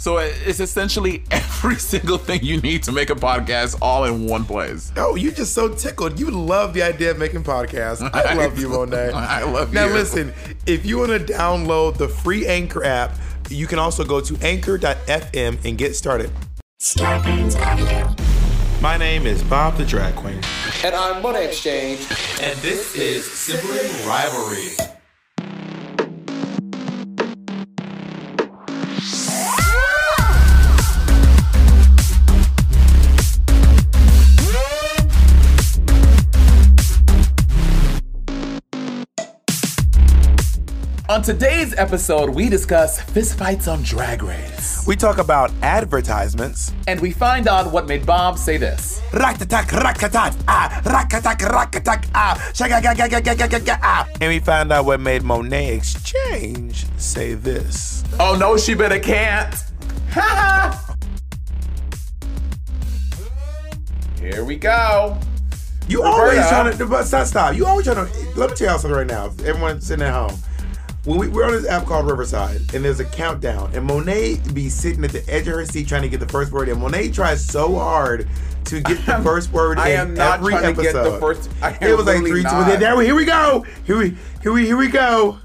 So it's essentially every single thing you need to make a podcast all in one place. Oh, you're just so tickled. You love the idea of making podcasts. I love you, Monet. I love now, you. Now, listen, if you want to download the free Anchor app, you can also go to anchor.fm and get started. My name is Bob the Drag Queen. And I'm Monet X Change. And this is Sibling Rivalry. On today's episode, we discuss fistfights on Drag Race. We talk about advertisements. And we find out what made Bob say this. Ah, ah, ah. And we found out what made Monet X Change say this. Oh no, she better can't. Ha! Here we go. You Roberta. always trying to, stop, stop. You always trying to, let me tell y'all something right now. Everyone sitting at home. When we, we're on this app called Riverside, and there's a countdown, and Monet be sitting at the edge of her seat trying to get the first word in. Monet tries so hard to get the first word I in am not every trying to episode. get the first- I it was like three, two, not. and then there, here we go. Here we, here we, here we go.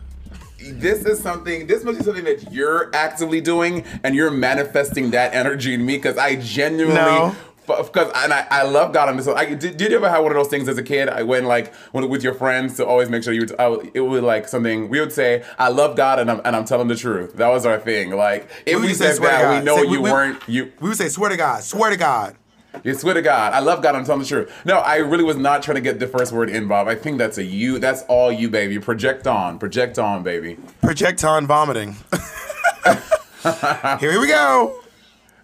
This is something. This must be something that you're actively doing, and you're manifesting that energy in me because I genuinely. No. Because and I, I love God on this. I, did, did you ever have one of those things as a kid? I went like when, with your friends to always make sure you. Would, I, it would like something we would say. I love God and I'm and I'm telling the truth. That was our thing. Like if we, say, said "Swear to that, God." we know Say- you weren't you. We would say, swear to God, swear to God. You swear to God, I love God. I'm telling the truth. No, I really was not trying to get the first word in, Bob. I think that's a you. That's all you, baby. Project on, project on, baby. Project on vomiting. here, we go.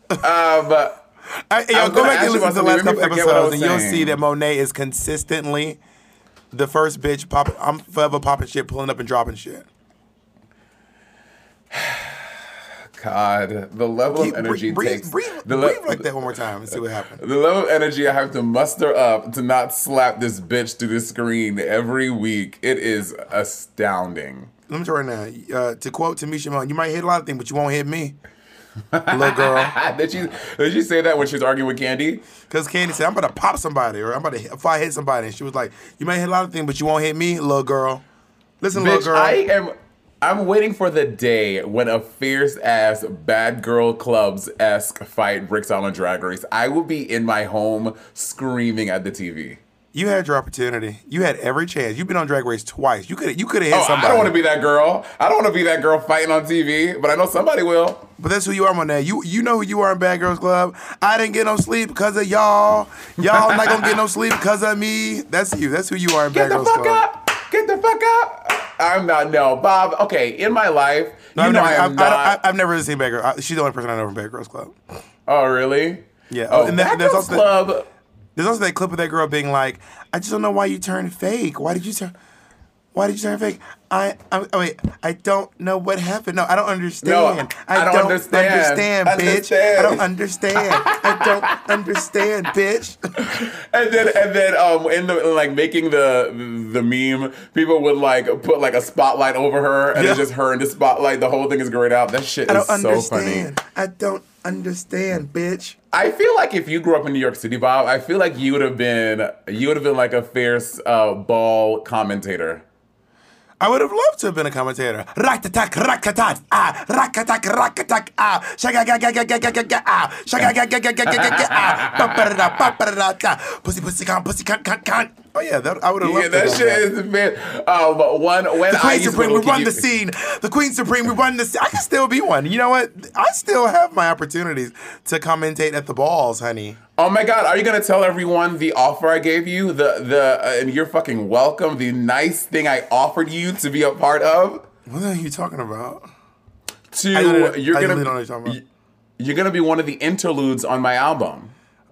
Uh, but I, yo, go back and listen to the last couple Let me forget what I episodes, and you'll see that Monet is consistently the first bitch popping. I'm forever popping shit, pulling up and dropping shit. God, the level Keep- of energy breathe, takes breathe, the, breathe le- like that one more time and see what happens. the level of energy I have to muster up to not slap this bitch through the screen every week. It is astounding. Let me tell you right now. Uh, to quote Tamisha Iman, you might hit a lot of things, but you won't hit me, little girl. did you did you say that when she was arguing with Kandy? Because Kandy said, I'm about to pop somebody, or I'm about to hit, if I hit somebody. And she was like, You might hit a lot of things, but you won't hit me, little girl. Listen, little Bitch, girl. I am. I'm waiting for the day when a fierce ass bad girl clubs esque fight breaks out on Drag Race. I will be in my home screaming at the TV. You had your opportunity. You had every chance. You've been on Drag Race twice. You could you could have hit Oh, somebody. I don't want to be that girl. I don't want to be that girl fighting on TV, but I know somebody will. But that's who you are, Monet. You you know who you are in Bad Girls Club. I didn't get no sleep because of y'all. Y'all not gonna get no sleep because of me. That's you. That's who you are in Bad Girls Club. Get the fuck up. Get the fuck up. I'm not. No, Bob. Okay, in my life, No, you I've know never, I am I've, not. I, have never seen Bad Girl. I, she's the only person I know from Bad Girls Club. oh, really? Yeah. Oh, And then Bad Girls also- Club. There's also that clip of that girl being like, "I just don't know why you turned fake. Why did you turn? Why did you turn fake? I, I oh wait, I don't know what happened. No, I don't understand. No, I don't understand. understand, bitch. I don't understand. I don't understand, bitch. And then, and then, um, in the in like making the the meme, people would like put like a spotlight over her, and it's just her in the spotlight. The whole thing is grayed out. That shit I is don't so understand. funny. I don't understand, bitch. I feel like if you grew up in New York City, Bob, I feel like you would have been you would have been like a fierce uh, ball commentator. I would have loved to have been a commentator. Rakatat, ah, rakatak, ah, shagagagagagagaga, ah, shagagagagagagaga, ah, ba-ba-da-da, ba-ba-da-da, da. pussy, pussy, cunt, pussy, cunt, cunt, cunt. Oh yeah, that, I would have loved Yeah, to that have shit that. is been um one when The I Queen to Supreme, we run the scene. The Queen Supreme, we run the scene. I can still be one. You know what? I still have my opportunities to commentate at the balls, honey. Oh my god, are you gonna tell everyone the offer I gave you? The the uh, and you're fucking welcome. The nice thing I offered you to be a part of. What are you talking about? To I you're I gonna literally don't know what you're talking about. y- you're gonna be one of the interludes on my album.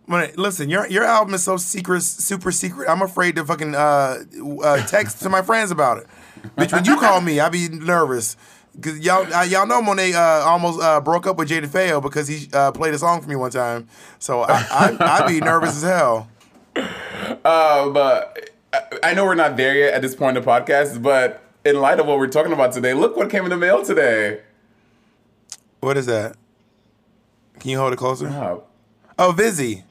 When, listen, your your album is so secret, super secret. I'm afraid to fucking uh, uh, text to my friends about it. Bitch, when you call me, I be nervous. Cause y'all, uh, y'all know Monet uh, almost uh, broke up with Jada Feo because he uh, played a song for me one time. So I, I, I be nervous as hell. Uh, but I- I know we're not there yet at this point in the podcast, but in light of what we're talking about today, look what came in the mail today. What is that? Can you hold it closer? Oh, Oh, Vizzy.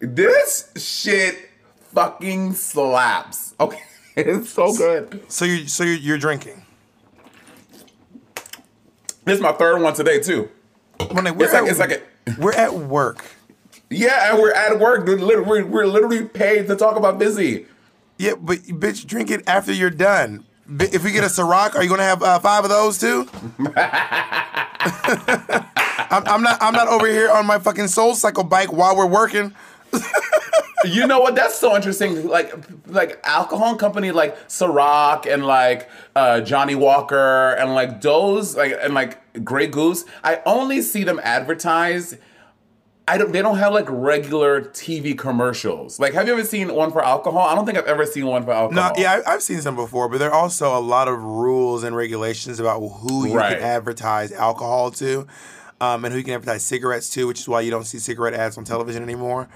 This shit fucking slaps. Okay, it's so good. So you so you're, you're drinking. This is my third one today too. Monet, we're It's like at, it's like a. we're at work. Yeah, and we're at work. We're literally, we're literally paid to talk about Vizzy. Yeah, but bitch, drink it after you're done. If we get a Ciroc, are you gonna have uh, five of those too? I'm, I'm not. I'm not over here on my fucking Soul Cycle bike while we're working. You know what? That's so interesting. Like, like alcohol company like Ciroc and like uh, Johnnie Walker and like those like and like Grey Goose. I only see them advertised. I don't. They don't have like regular TV commercials. Like, have you ever seen one for alcohol? I don't think I've ever seen one for alcohol. No, yeah, I, I've seen some before, but there are also a lot of rules and regulations about who you Right. can advertise alcohol to, um, and who you can advertise cigarettes to, which is why you don't see cigarette ads on television anymore.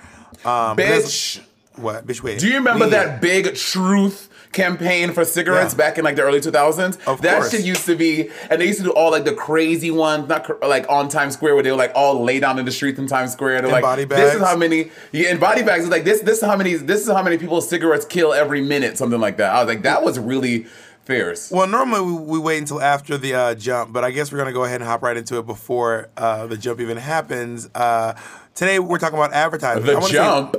Um, Bitch. what? Bitch, wait. Do you remember Weed. that big truth campaign for cigarettes Yeah. back in like the early 2000s? Of that course. shit used to be, and they used to do all like the crazy ones, not cr- like on Times Square where they were like all lay down in the streets in Times Square. They're In like, body this is how many, yeah, in body bags. It's like this, this is how many, this is how many people cigarettes kill every minute, something like that. I was like, that was really fierce. Well, normally we, we wait until after the uh, jump, but I guess we're gonna go ahead and hop right into it before uh, the jump even happens. Uh, today we're talking about advertising. I The jump.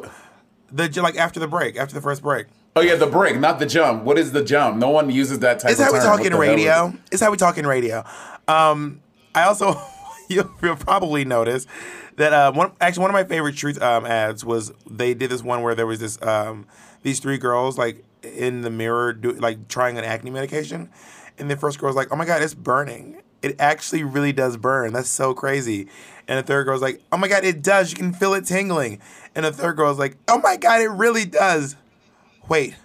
the like after the break, after the first break. Oh yeah, the break, not the jump. What is the jump? No one uses that type of thing. It's how we talk in the hell is- radio. It's how we talk in radio. Um, I also you'll, you'll probably notice that uh, one actually one of my favorite truth um, ads was they did this one where there was this um, these three girls like in the mirror do, like trying an acne medication, and the first girl's like, "Oh my god, it's burning." It actually really does burn. That's so crazy. And the third girl's like, "Oh my god, it does. You can feel it tingling." And the third girl's like, "Oh my god, it really does." Wait,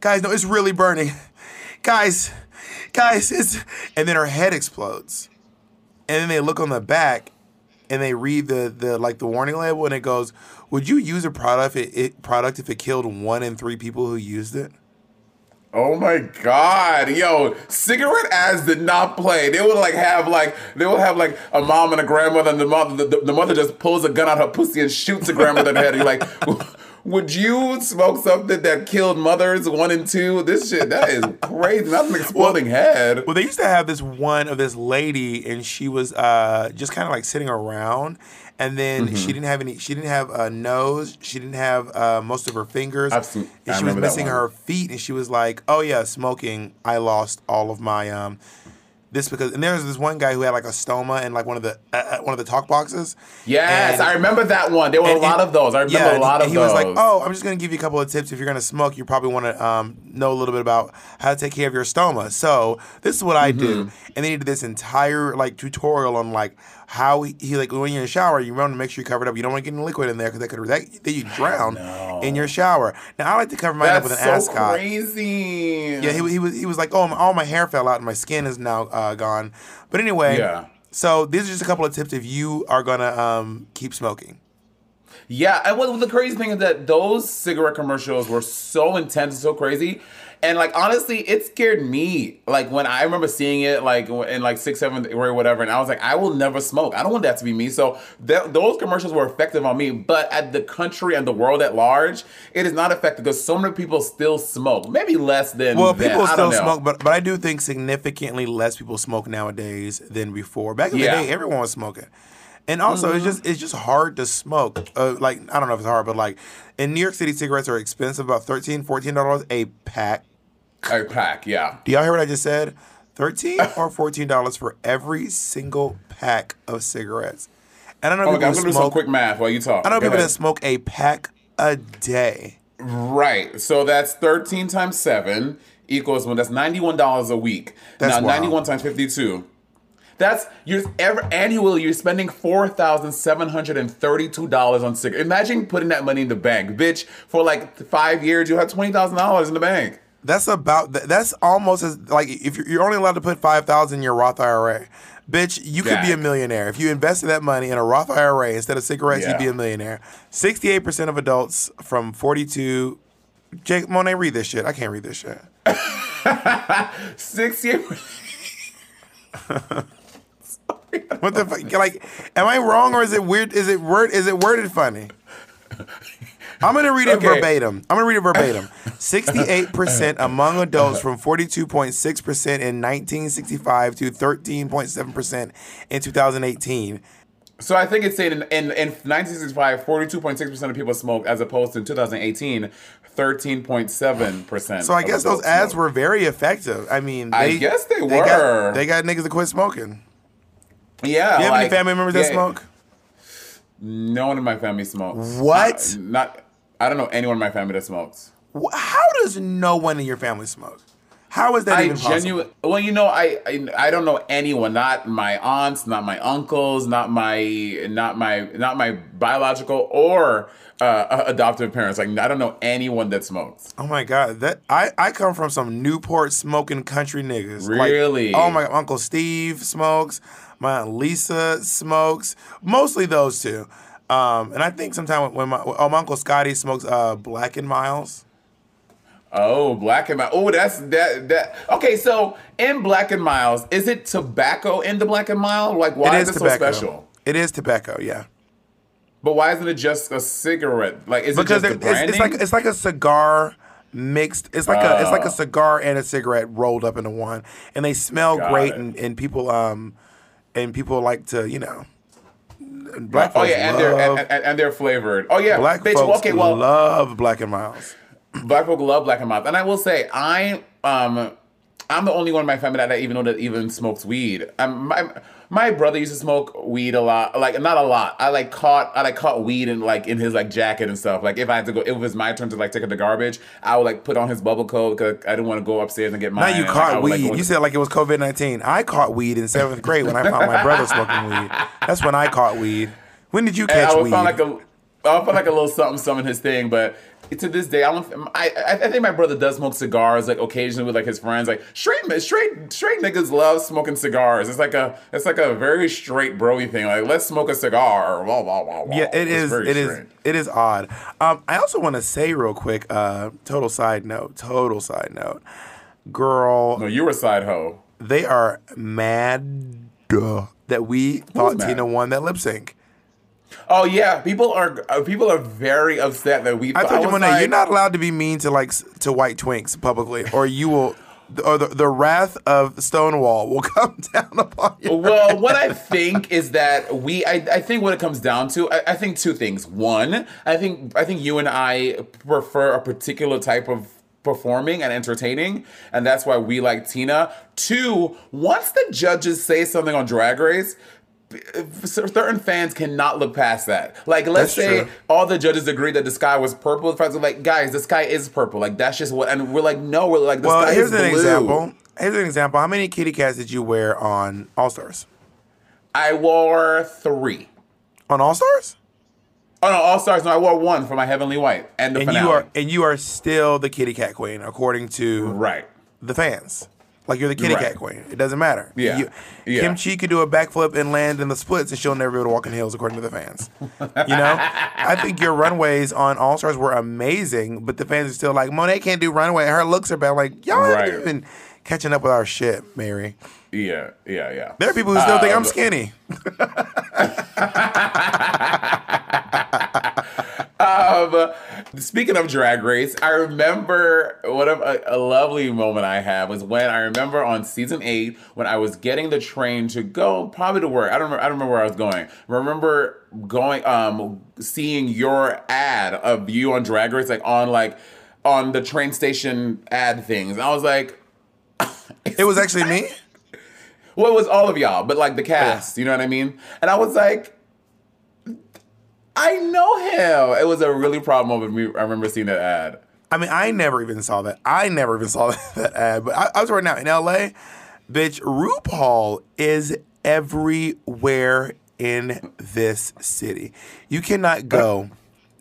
guys, no, it's really burning. Guys, guys, it's and then her head explodes. And then they look on the back and they read the the like the warning label and it goes, "Would you use a product if it, it product if it killed one in three people who used it?" Oh my god, yo, cigarette ads did not play. They would like have like they would have like a mom and a grandmother, and the mother the, the mother just pulls a gun out her pussy and shoots the grandmother in the head. You're like, would you smoke something that killed mothers one and two? This shit that is crazy. Not an exploding head. Well, they used to have this one of this lady, and she was uh, just kind of like sitting around, and then Mm-hmm. she didn't have any. She didn't have a nose. She didn't have uh, most of her fingers. Seen- and she was missing her feet, and she was like, "Oh yeah, smoking. I lost all of my um." This because and there was this one guy who had like a stoma in like one of the uh, uh, one of the talk boxes. Yes, And- I remember that one. There were and- a lot and- of those. I remember yeah, a lot of those. and he those. was like, "Oh, I'm just gonna give you a couple of tips. If you're gonna smoke, you probably want to um, know a little bit about how to take care of your stoma." So this is what I do, Mm-hmm. and they did this entire like tutorial on like how he, he like when you're in the shower, you want to make sure you cover it up. You don't want to get any liquid in there because that could that then you drown in your shower. Now I like to cover mine up with an so ascot. crazy. Yeah, he, he was he was like, oh, my, all my hair fell out and my skin is now uh, gone. But anyway, Yeah. So these are just a couple of tips if you are gonna um, keep smoking. Yeah, and what the crazy thing is that those cigarette commercials were so intense and so crazy. And like honestly, it scared me. Like when I remember seeing it, like in like sixth, seventh grade, whatever, and I was like, I will never smoke. I don't want that to be me. So th- those commercials were effective on me, but at the country and the world at large, it is not effective because so many people still smoke. Maybe less than Well, then. people still smoke, but but I do think significantly less people smoke nowadays than before. Back in Yeah. the day, everyone was smoking, And also, Mm-hmm. it's just it's just hard to smoke. Uh, like I don't know if it's hard, but like in New York City, cigarettes are expensive, about 13 dollars a pack. A pack, yeah. Do y'all hear what I just said? Thirteen or fourteen dollars for every single pack of cigarettes. And I don't know Oh people god, I'm gonna do some quick math while you talk. I know Go people that smoke a pack a day. Right. So that's 13 times 7 equals well, that's $91 a week. That's now wild. 91 times 52. That's you're ever annually you're spending four thousand seven hundred and thirty-two dollars on cigarettes. Imagine putting that money in the bank, bitch. For like five years, you have twenty thousand dollars in the bank. That's about that's almost as like if you're, you're only allowed to put five thousand in your Roth IRA, bitch, you could be a millionaire if you invested that money in a Roth IRA instead of cigarettes. You'd be a millionaire. Sixty-eight percent of adults from forty-two. Jake Monet, read this shit. I can't read this shit. Sixty-eight. What the fuck? Like, am I wrong or is it weird? Is it word? Is it worded funny? I'm gonna read it Okay. verbatim. I'm gonna read it verbatim. 68% among adults from 42.6% in 1965 to 13.7% in 2018. So I think it's saying in, in, in 1965, 42.6% of people smoked, as opposed to in 2018, 13.7%. So I guess those ads smoked. were very effective. I mean, I they, guess they got- were. they got niggas to quit smoking. Yeah. Do you have like, any family members that smoke? No one in my family smokes. What? Not. I don't know anyone in my family that smokes. How does no one in your family smoke? How is that I even possible? Well, you know, I, I I don't know anyone. Not my aunts, not my uncles, not my not my not my biological or uh, adoptive parents. Like I don't know anyone that smokes. Oh my god, that I I come from some Newport smoking country niggas. Like, Really? oh my Uncle Steve smokes. My aunt Lisa smokes. Mostly those two. Um, and I think sometimes when my oh my uncle Scotty smokes uh Black and Milds. Oh, Black and Milds. Oh, that's that that. Okay, so in Black and Milds, is it tobacco in the Black and Milds? Like, why it is is it so special? It is tobacco, yeah. But why isn't it just a cigarette? Like, is Because it just the it's, it's like it's like a cigar mixed. It's like a it's like a cigar and a cigarette rolled up into one, and they smell great, it. and, and people um and people like to you know. Black oh yeah, and they're and, and, and they're flavored. Oh yeah, Black bitch. folks okay, well, love Black and Milds. Black folk love black and milds, and I will say I um I'm the only one in my family that I even know that even smokes weed. Um, my my brother used to smoke weed a lot, like not a lot. I like caught I like caught weed in like in his like jacket and stuff. Like if I had to go, if it was my turn to like take out the garbage, I would like put on his bubble coat because I didn't want to go upstairs and get my. Now you and, caught like, weed. go in- you said like it was COVID nineteen. I caught weed in seventh grade when I found my brother smoking weed. That's when I caught weed. When did you And catch I would weed? find like a, I would like a little something, something in his thing. But to this day, I don't. I, I think my brother does smoke cigars, like occasionally with like his friends. Like straight, straight, straight niggas love smoking cigars. It's like a, it's like a very straight broy thing. Like let's smoke a cigar. Blah, blah, blah, blah. Yeah, it It's is. It is. It is odd. Um, I also want to say real quick. Uh, total side note. Total side note. Girl, No, you were a side hoe. they are mad duh, that we thought mad? Tina won that lip sync. Oh yeah, people are uh, people are very upset that we. I told you, was Monet, like- you're not allowed to be mean to like to white twinks publicly, or you will, or the, the wrath of Stonewall will come down upon you. well, what I think is that we, I, I think what it comes down to, I, I think two things. One, I think, I think you and I prefer a particular type of performing and entertaining, and that's why we like Tina. Two, once the judges say something on Drag Race. Certain fans cannot look past that. Like, let's That's say true. all the judges agree that the sky was purple. The fans are like, guys, the sky is purple. Like, that's just what. And we're like, no, we're like, the Well, sky here's is an blue. example. Here's an example. How many kitty cats did you wear on All Stars? I wore three. On All Stars? Oh no, All Stars. No, I wore one for my Heavenly White and the And finale. you are and you are still the kitty cat queen, according to right. the fans. Like you're the kitty Right. cat queen. It doesn't matter. Yeah. You, Yeah. Kim Chi could do a backflip and land in the splits, and she'll never be able to walk in heels, according to the fans. You know, I think your runways on All Stars were amazing, but the fans are still like, Monet can't do runway. Her looks are bad. Like y'all Right. haven't even catching up with our shit, Mary. Yeah, yeah, yeah. There are people who still think I'm Um, skinny. Um, speaking of Drag Race, I remember what a, a lovely moment I had was when I remember on season eight when I was getting the train to go probably to work. I don't remember. I don't remember where I was going. I remember going, um, seeing your ad of you on Drag Race, like on like on the train station ad things. And I was like, It was actually me. well, it was all of y'all, but like the cast, you know what I mean? And I was like, I know him. It was a really proud moment. I remember seeing that ad. I mean, I never even saw that. I never even saw that ad. But I, I was right now in LA. Bitch, RuPaul is everywhere in this city. You cannot go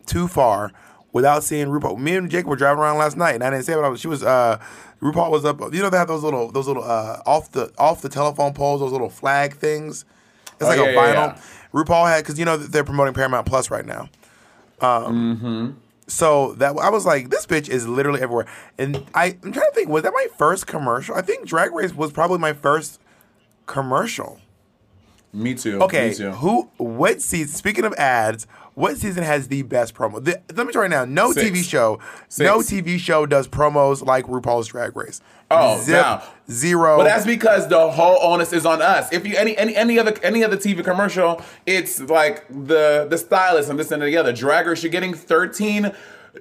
too far without seeing RuPaul. Me and Jake were driving around last night, and I didn't say what I was. She was. uh RuPaul was up. You know they have those little, those little uh, off the off the telephone poles, those little flag things. It's like Oh, a vinyl. yeah, yeah. RuPaul had because you know they're promoting Paramount Plus right now. Mm-hmm. So that I was like, this bitch is literally everywhere. And I, I'm trying to think, was that my first commercial? I think Drag Race was probably my first commercial. Me too. Okay, Me too. who? What season? Speaking of ads, what season has the best promo? The, let me tell you right now, no Six. TV show, no TV show does promos like RuPaul's Drag Race. Oh, Zip, now. zero. But that's because the whole onus is on us. If you any any any other any other TV commercial, it's like the the stylist and this and the other. Drag race, you're getting 13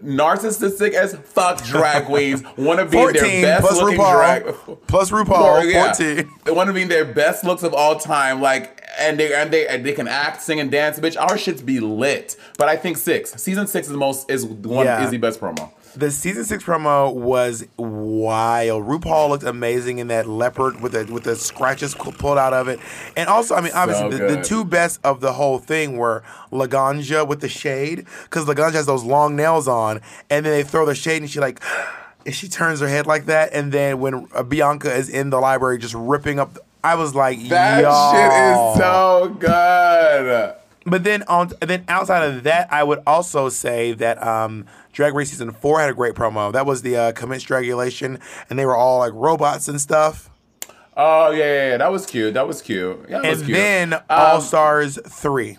narcissistic as fuck drag queens want to be 14 their best plus looking RuPaul, drag plus RuPaul, Or, yeah. 14. They want to be their best looks of all time, like, and they and they and they can act, sing, and dance. Bitch, our shits be lit. But I think six, season six is the most is one Yeah. is the best promo. The season six promo was wild. RuPaul looked amazing in that leopard with the with the scratches pulled out of it, and also, I mean, obviously, the, the two best of the whole thing were Laganja with the shade, because Laganja has those long nails on, and then they throw the shade, and she like, and she turns her head like that, and then when uh, Bianca is in the library just ripping up, I was like, That shit is so good. But then on then outside of that, I would also say that um, Drag Race season four had a great promo. That was the uh, commence dragulation, and they were all like robots and stuff. Oh yeah, yeah, yeah, that was cute. That was cute. Yeah, that And was cute. then Um, All Stars three,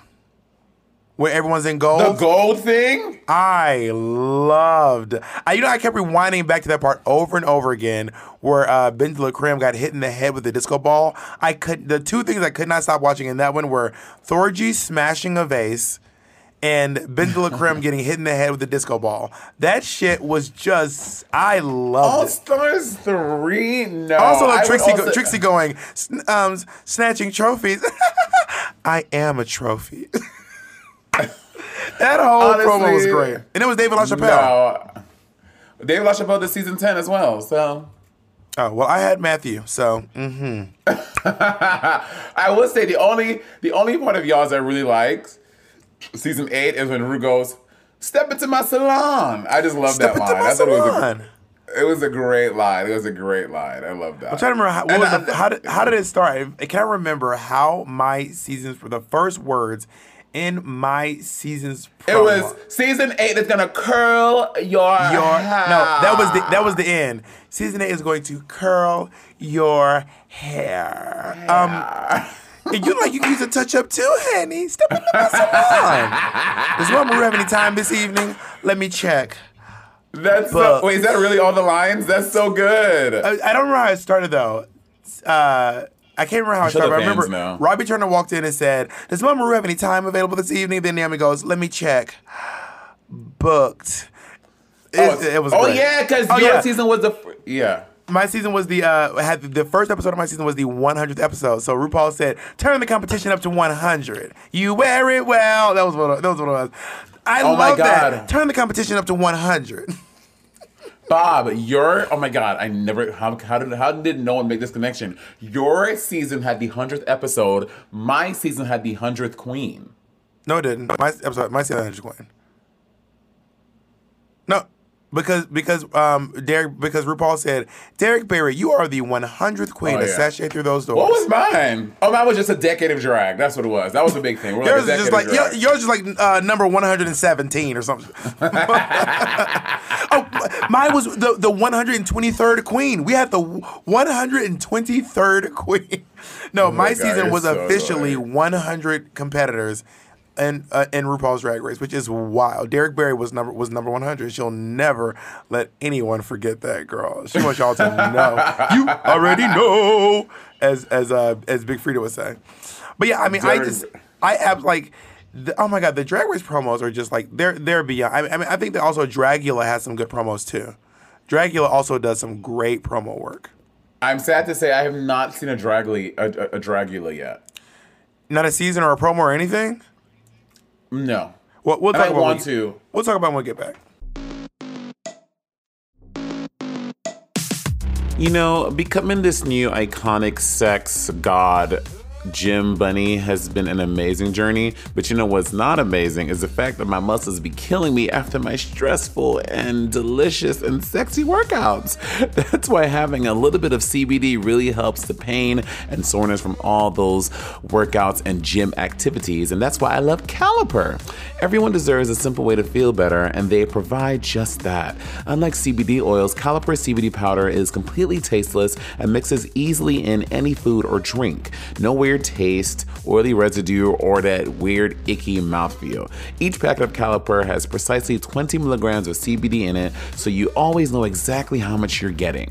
where everyone's in gold. the gold thing. I loved. I, you know, I kept rewinding back to that part over and over again, where uh, BenDeLaCreme got hit in the head with the disco ball. I could. The two things I could not stop watching in that one were Thorgy smashing a vase. And BenDeLaCreme getting hit in the head with the disco ball. That shit was just, I loved All it. Stars three. No. Also, like Trixie, also- go, Trixie going, um, snatching trophies. I am a trophy. that whole promo was great, and it was David LaChapelle. No. David LaChapelle did season ten as well. So Oh well, I had Mathu, so mm, I would say the only the only part of y'all's I really liked season eight is when Ru goes, "Step into my salon." I just love step that line. I thought it was a. It was a great line. It was a great line. I love that. I'm trying to remember how, what was I- the, how did how did it start? I Can I remember how my seasons for the first words in my seasons? It was season eight is gonna curl your your hair. no. That was the that was the end. Season eight is going to curl your hair. Um, and you like you can use a touch up too, honey. Step into my salon. Does Mama have any time this evening? Let me check. That's But- so, wait. Is that really all the lines? That's so good. I, I don't remember how it started though. Uh, I can't remember how it sure started. but I remember know. Robbie Turner walked in and said, "Does Mama Ru have any time available this evening?" Then Naomi goes, "Let me check." Booked. It, oh, it was. oh great. yeah, because Oh, your yeah. season was the fr- yeah. My season was the uh had the first episode of my season was the 100th episode. So RuPaul said, "Turn the competition up to 100. You wear it well." That was what that was what it was. I Oh love that. Turn the competition up to 100. Bob, your oh my god, I never how how did how did no one make this connection? Your season had the hundredth episode. My season had the hundredth queen. No, it didn't. My episode, my season had Queen. No, because because um Derek because RuPaul said Derek Barry, you are the 100th queen Oh, to yeah. sashay through those doors. What was mine? Oh, mine was just a decade of drag. That's what it was. That was a big thing. We're like Yours is just like yours is like uh, number 117 or something. oh, mine was the the 123rd queen. We had the 123rd queen. No, my, Oh my God, season was so officially annoying. 100 competitors in uh, in RuPaul's Drag Race, which is wild. Derek Barry was number was number one hundred. She'll never let anyone forget that girl. She wants y'all to know. you already know, as as uh, as Big Freedia would say. But yeah, I mean, I just I have like. The, oh my god, the Drag Race promos are just like they're they're beyond. I mean, I, mean, I think that also Dragula has some good promos too. Dragula also does some great promo work. I'm sad to say I have not seen a Dragula a, a, a Dragula yet. Not a season or a promo or anything. No. Well, we'll talk I about want we- to. We'll talk about when we get back. You know, becoming this new iconic sex god, Jim Bunny, has been an amazing journey. But you know what's not amazing is the fact that my muscles be killing me after my stressful and delicious and sexy workouts. That's why having a little bit of CBD really helps the pain and soreness from all those workouts and gym activities. And that's why I love Caliper. Everyone deserves a simple way to feel better, and they provide just that. Unlike CBD oils, Caliper CBD powder is completely tasteless and mixes easily in any food or drink. No weird taste, oily residue, or that weird icky mouthfeel. Each packet of Caliper has precisely 20 milligrams of CBD in it, so you always know exactly how much you're getting.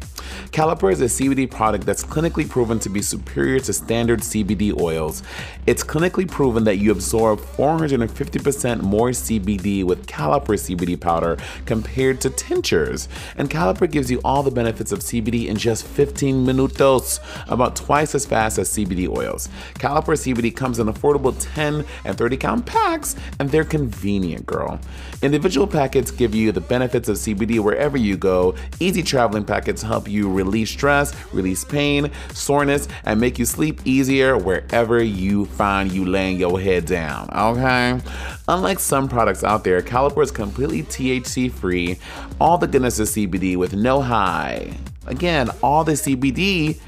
Caliper is a CBD product that's clinically proven to be superior to standard CBD oils. It's clinically proven that you absorb 450% more CBD with Caliper CBD powder compared to tinctures. And Caliper gives you all the benefits of CBD in just 15 minutos, about twice as fast as CBD oils. Caliper CBD comes in affordable 10 and 30 count packs, and they're convenient, girl. Individual packets give you the benefits of CBD wherever you go. Easy traveling packets help you release stress, release pain, soreness, and make you sleep easier wherever you find you laying your head down. Okay? Unlike some products out there, Caliper is completely THC free, all the goodness of CBD with no high. Again, all the CBD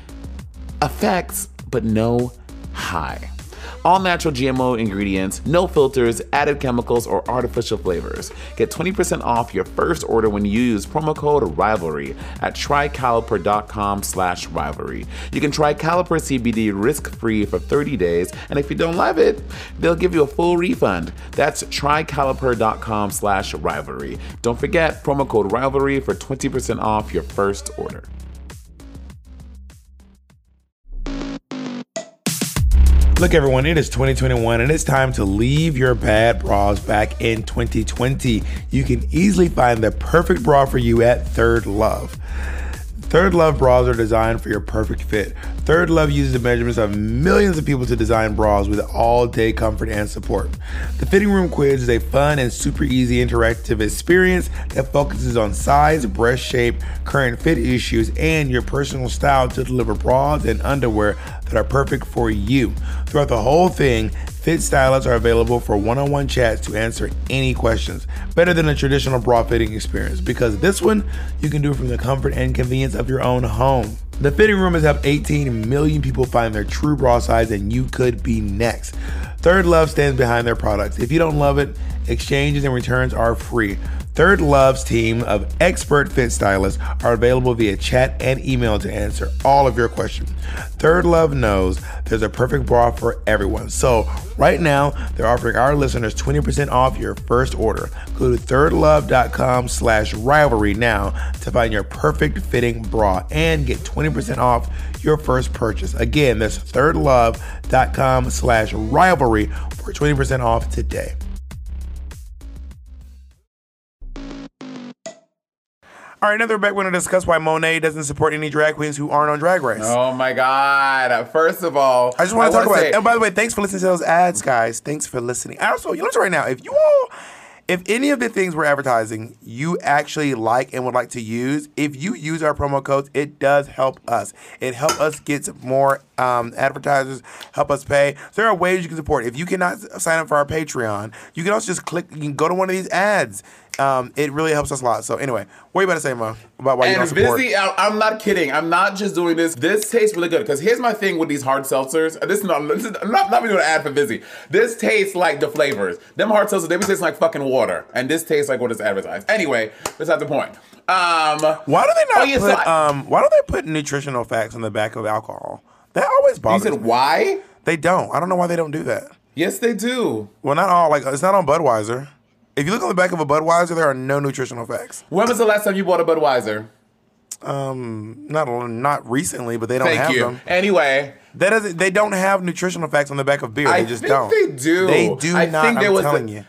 effects, but no high. All natural GMO ingredients, no filters, added chemicals, or artificial flavors. Get 20% off your first order when you use promo code RIVALRY at trycaliper.com slash rivalry. You can try Caliper CBD risk-free for 30 days, and if you don't love it, they'll give you a full refund. That's trycaliper.com slash rivalry. Don't forget, promo code RIVALRY for 20% off your first order. Look, everyone, it is 2021 and it's time to leave your bad bras back in 2020. You can easily find the perfect bra for you at Third Love. Third Love bras are designed for your perfect fit. Third Love uses the measurements of millions of people to design bras with all day comfort and support. The Fitting Room Quiz is a fun and super easy interactive experience that focuses on size, breast shape, current fit issues, and your personal style to deliver bras and underwear that are perfect for you. Throughout the whole thing, Fit stylists are available for one on one chats to answer any questions. Better than a traditional bra fitting experience because this one you can do from the comfort and convenience of your own home. The fitting room has helped 18 million people find their true bra size, and you could be next. Third Love stands behind their products. If you don't love it, exchanges and returns are free. Third Love's team of expert fit stylists are available via chat and email to answer all of your questions. Third Love knows there's a perfect bra for everyone. So, right now, they're offering our listeners 20% off your first order. Go to thirdlove.com slash rivalry now to find your perfect fitting bra and get 20% off your first purchase. Again, that's thirdlove.com slash rivalry for 20% off today. All right, another back. We're going to discuss why Monet doesn't support any drag queens who aren't on Drag Race. Oh my God. First of all, I just want to talk about say- it. And by the way, thanks for listening to those ads, guys. Thanks for listening. And also, you know what right now, if you all, if any of the things we're advertising you actually like and would like to use, if you use our promo codes, it does help us. It help us get more um, advertisers, help us pay. So there are ways you can support. If you cannot sign up for our Patreon, you can also just click. You can go to one of these ads. Um, it really helps us a lot. So anyway, what are you about to say, Mo, about why you don't And support? Vizzy, I, I'm not kidding. I'm not just doing this. This tastes really good. Because here's my thing with these hard seltzers. This is not. This is, I'm not, not even doing an ad for Vizzy. This tastes like the flavors. Them hard seltzers, they be tasting like fucking water, and this tastes like what is advertised. Anyway, that's not the point. Um, Why do they not Oh, yeah, so put I- um why don't they put nutritional facts on the back of alcohol? That always bothers. you said me. why? They don't. I don't know why they don't do that. Yes, they do. Well, not all. Like it's not on Budweiser. If you look on the back of a Budweiser, there are no nutritional facts. When was the last time you bought a Budweiser? Um, Not not recently, but they don't Thank have you. them. Anyway, That doesn't. They don't have nutritional facts on the back of beer. They just think don't. they do. They do I not. think there I'm was telling a- you.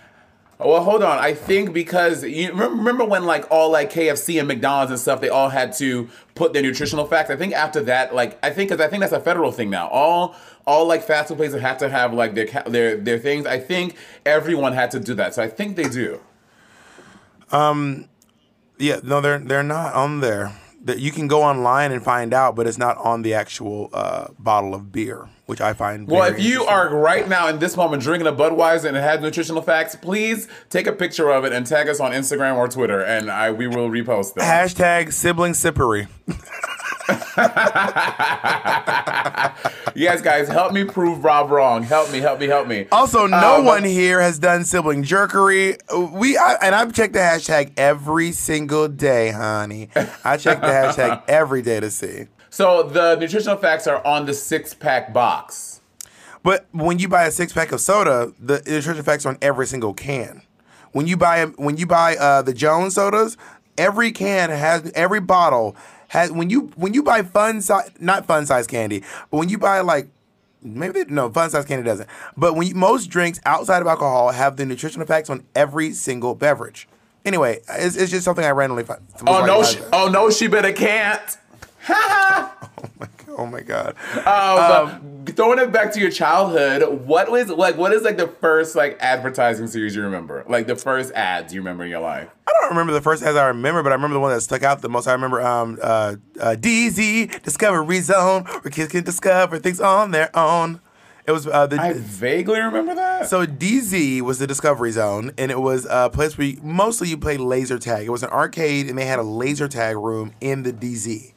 Well, hold on. I think because you remember, remember when like all like KFC and McDonald's and stuff, they all had to put their nutritional facts. I think after that, like I think because I think that's a federal thing now. All all like fast food places have to have like their their their things. I think everyone had to do that, so I think they do. Um, yeah, no, they're they're not on there. That you can go online and find out, but it's not on the actual uh, bottle of beer, which I find. Well, if you are right now in this moment drinking a Budweiser and it has nutritional facts, please take a picture of it and tag us on Instagram or Twitter, and I we will repost them. hashtag sibling sippery. yes, guys, help me prove Rob wrong. Help me, help me, help me. Also, no Um, one here has done sibling jerkery. We I, and I've checked the hashtag every single day, honey. I check the hashtag every day to see. So the nutritional facts are on the six pack box. But when you buy a six pack of soda, the nutritional facts are on every single can. When you buy when you buy uh, the Jones sodas, every can has every bottle has when you when you buy fun size not fun size candy, but when you buy like maybe they, no fun size candy doesn't. But when you, most drinks outside of alcohol have the nutritional facts on every single beverage. Anyway, it's, it's just something I randomly find. Oh no! She, oh no! She better can't. oh my god! Um, throwing it back to your childhood, what was like? What is like the first like advertising series you remember? Like the first ads you remember in your life? I don't remember the first as I remember, but I remember the one that stuck out the most. I remember um, uh, uh, DZ Discovery Zone, where kids can discover things on their own. It was uh, the I vaguely remember that. so DZ was the Discovery Zone, and it was a place where you, mostly you played laser tag. It was an arcade, and they had a laser tag room in the DZ.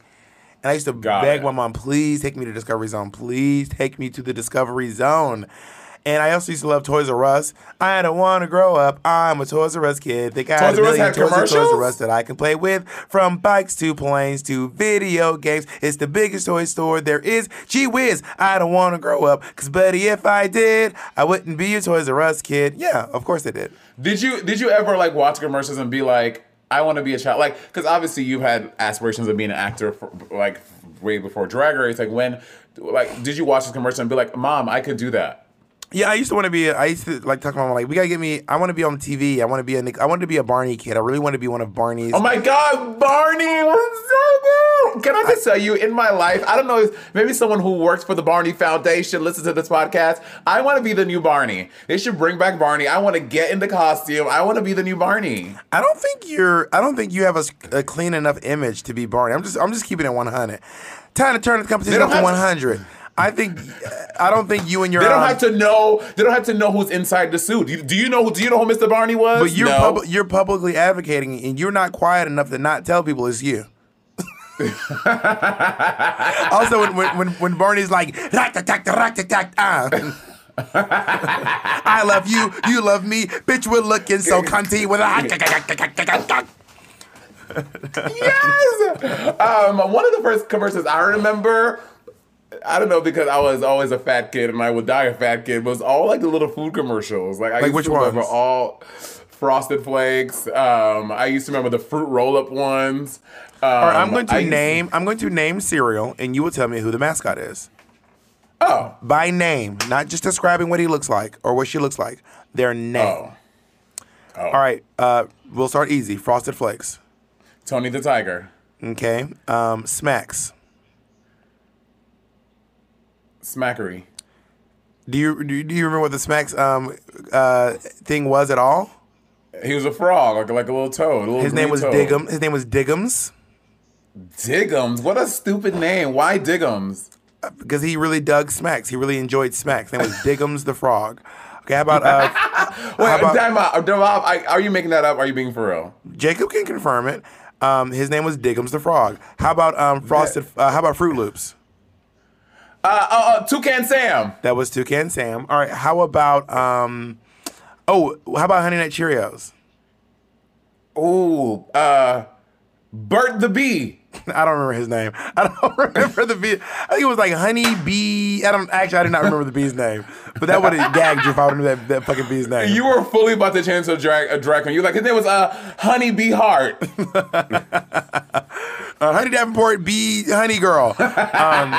And I used to Got beg it. my mom, please take me to Discovery Zone. Please take me to the Discovery Zone. And I also used to love Toys R Us. I don't want to grow up. I'm a Toys R Us kid. They got Toys a million toys Toys? R Us that I can play with. From bikes to planes to video games. It's the biggest toy store there is. Gee whiz, I don't want to grow up. Because, buddy, if I did, I wouldn't be a Toys R Us kid. Yeah, of course I did. Did you did you ever like watch commercials and be like, I want to be a child? Like, because obviously you've had aspirations of being an actor for like way before Drag Race. Like when, like, did you watch this commercial and be like, Mom, I could do that? Yeah, I used to want to be. I used to like talk to my mom like, we gotta get me. I want to be on TV. I want to be a. Nick- I wanted to be a Barney kid. I really want to be one of Barney's. Oh my God, Barney was so good. Can I just tell you, in my life, I don't know if maybe someone who works for the Barney Foundation listens to this podcast. I want to be the new Barney. They should bring back Barney. I want to get in the costume. I want to be the new Barney. I don't think you're. I don't think you have a clean enough image to be Barney. I'm just. I'm just keeping it 100. Time to turn the competition up to have to- 100. I think. I don't think you and your. They don't um, have to know. They don't have to know who's inside the suit. Do you, do you know? Who do you know who Mr. Barney was? But you're no. pub- you're publicly advocating, and you're not quiet enough to not tell people it's you. also, when, when when Barney's like, "Rat-a-tat, rat-a-tat, ah." I love you, you love me, bitch. We're looking so cunty with a. yes. Um, one of the first commercials I remember. I don't know because I was always a fat kid and I would die a fat kid. But it was all like the little food commercials. Like I Like used which to remember ones? all Frosted Flakes. Um, I used to remember the fruit roll up ones. Um, All right, I'm going to I name. I'm going to name cereal, and you will tell me who the mascot is Oh, by name, not just describing what he looks like or what she looks like. Their name. oh, All right, uh, we'll start easy. Frosted Flakes. Tony the Tiger, Okay. Um, Smacks. Smackery. Do you do you, do you remember what the Smacks um uh thing was at all? He was a frog, like like a little toad. a little His name was toad. Diggum. His name was Diggums Diggums. What a stupid name. Why Diggums? because he really dug Smacks. He really enjoyed Smacks. His name was Diggums the frog. Okay, how about uh, Wait, how about time out. Time out. I- Are you making that up? Are you being for real? Jacob can confirm it. Um, his name was Diggums the frog. How about um Frosted? Uh, how about Froot Loops? Uh, uh, uh, Toucan Sam. That was Toucan Sam. All right. How about um? Oh, how about Honey Nut Cheerios? Oh, uh, Bert the Bee. I don't remember his name. I don't remember the bee. I think it was like Honey Bee. I don't actually. I do not remember the bee's name. But that would have gagged you if I would have knew that, that fucking bee's name. You were fully about to change to a drag a drag queen. You were like his name was uh Honey Bee Hart. uh, Honey Davenport Bee Honey Girl. Um,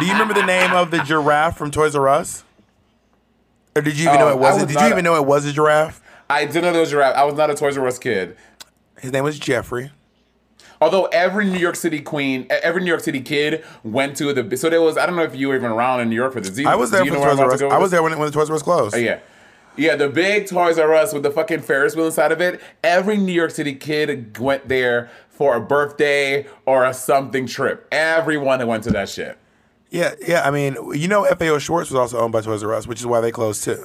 do you remember the name of the giraffe from Toys R Us? Or did you even Oh, know it I was? was did you a- even know it was a giraffe? I didn't know there was a giraffe. I was not a Toys R Us kid. His name was Geoffrey. Although every New York City queen, every New York City kid went to the. So there was. I don't know if you were even around in New York for the. You- I was there for Toys R Us. to I was there when, when the Toys R Us closed. Oh, yeah. Yeah, the big Toys R Us with the fucking Ferris wheel inside of it. Every New York City kid went there for a birthday or a something trip. Everyone that went to that shit. Yeah, yeah. I mean, you know, FAO Schwarz was also owned by Toys R Us, which is why they closed too.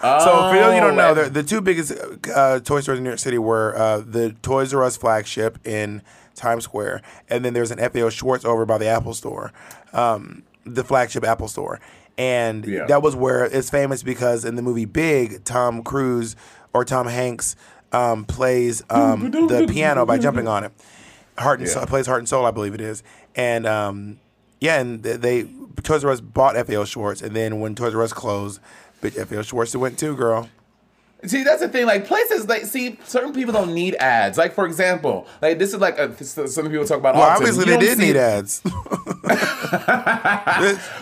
so for those you don't know, Oh, the, the two biggest uh, toy stores in New York City were uh, the Toys R Us flagship in Times Square, and then there's an FAO Schwarz over by the Apple Store, um, the flagship Apple Store, and Yeah. that was where it's famous because in the movie Big, Tom Cruise or Tom Hanks um, plays um, the piano by jumping on it. Heart and Yeah. Soul, plays Heart and Soul, I believe it is, and um, yeah, and they, they Toys R Us bought FAO Schwarz, and then when Toys R Us closed, bitch, FAO Schwarz went too, girl. See, that's the thing. Like places, like see, certain people don't need ads. Like for example, like this is like a, some people talk about. Well, autism. obviously they did see- need ads.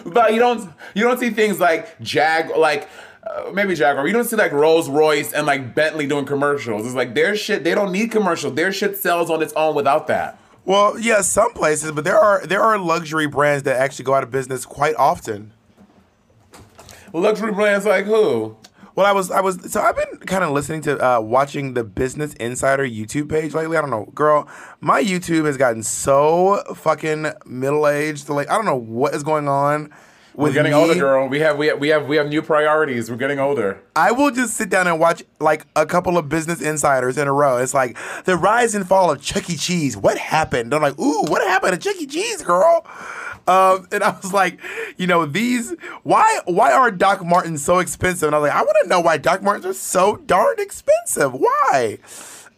but you don't you don't see things like Jag like uh, maybe Jaguar. You don't see like Rolls Royce and like Bentley doing commercials. It's like their shit. They don't need commercials. Their shit sells on its own without that. well, yeah, some places, but there are there are luxury brands that actually go out of business quite often. Luxury brands like who? Well, I was I was so I've been kind of listening to uh, watching the Business Insider YouTube page lately. I don't know, girl, my YouTube has gotten so fucking middle aged. Like I don't know what is going on. We're getting me. older, girl. We have we have, we have we have new priorities. We're getting older. I will just sit down and watch like a couple of Business Insiders in a row. It's like the rise and fall of Chuck E. Cheese. What happened? I'm like, ooh, what happened to Chuck E. Cheese, girl? Um, and I was like, you know, these why why are Doc Martens so expensive? And I was like, I want to know why Doc Martens are so darn expensive. Why?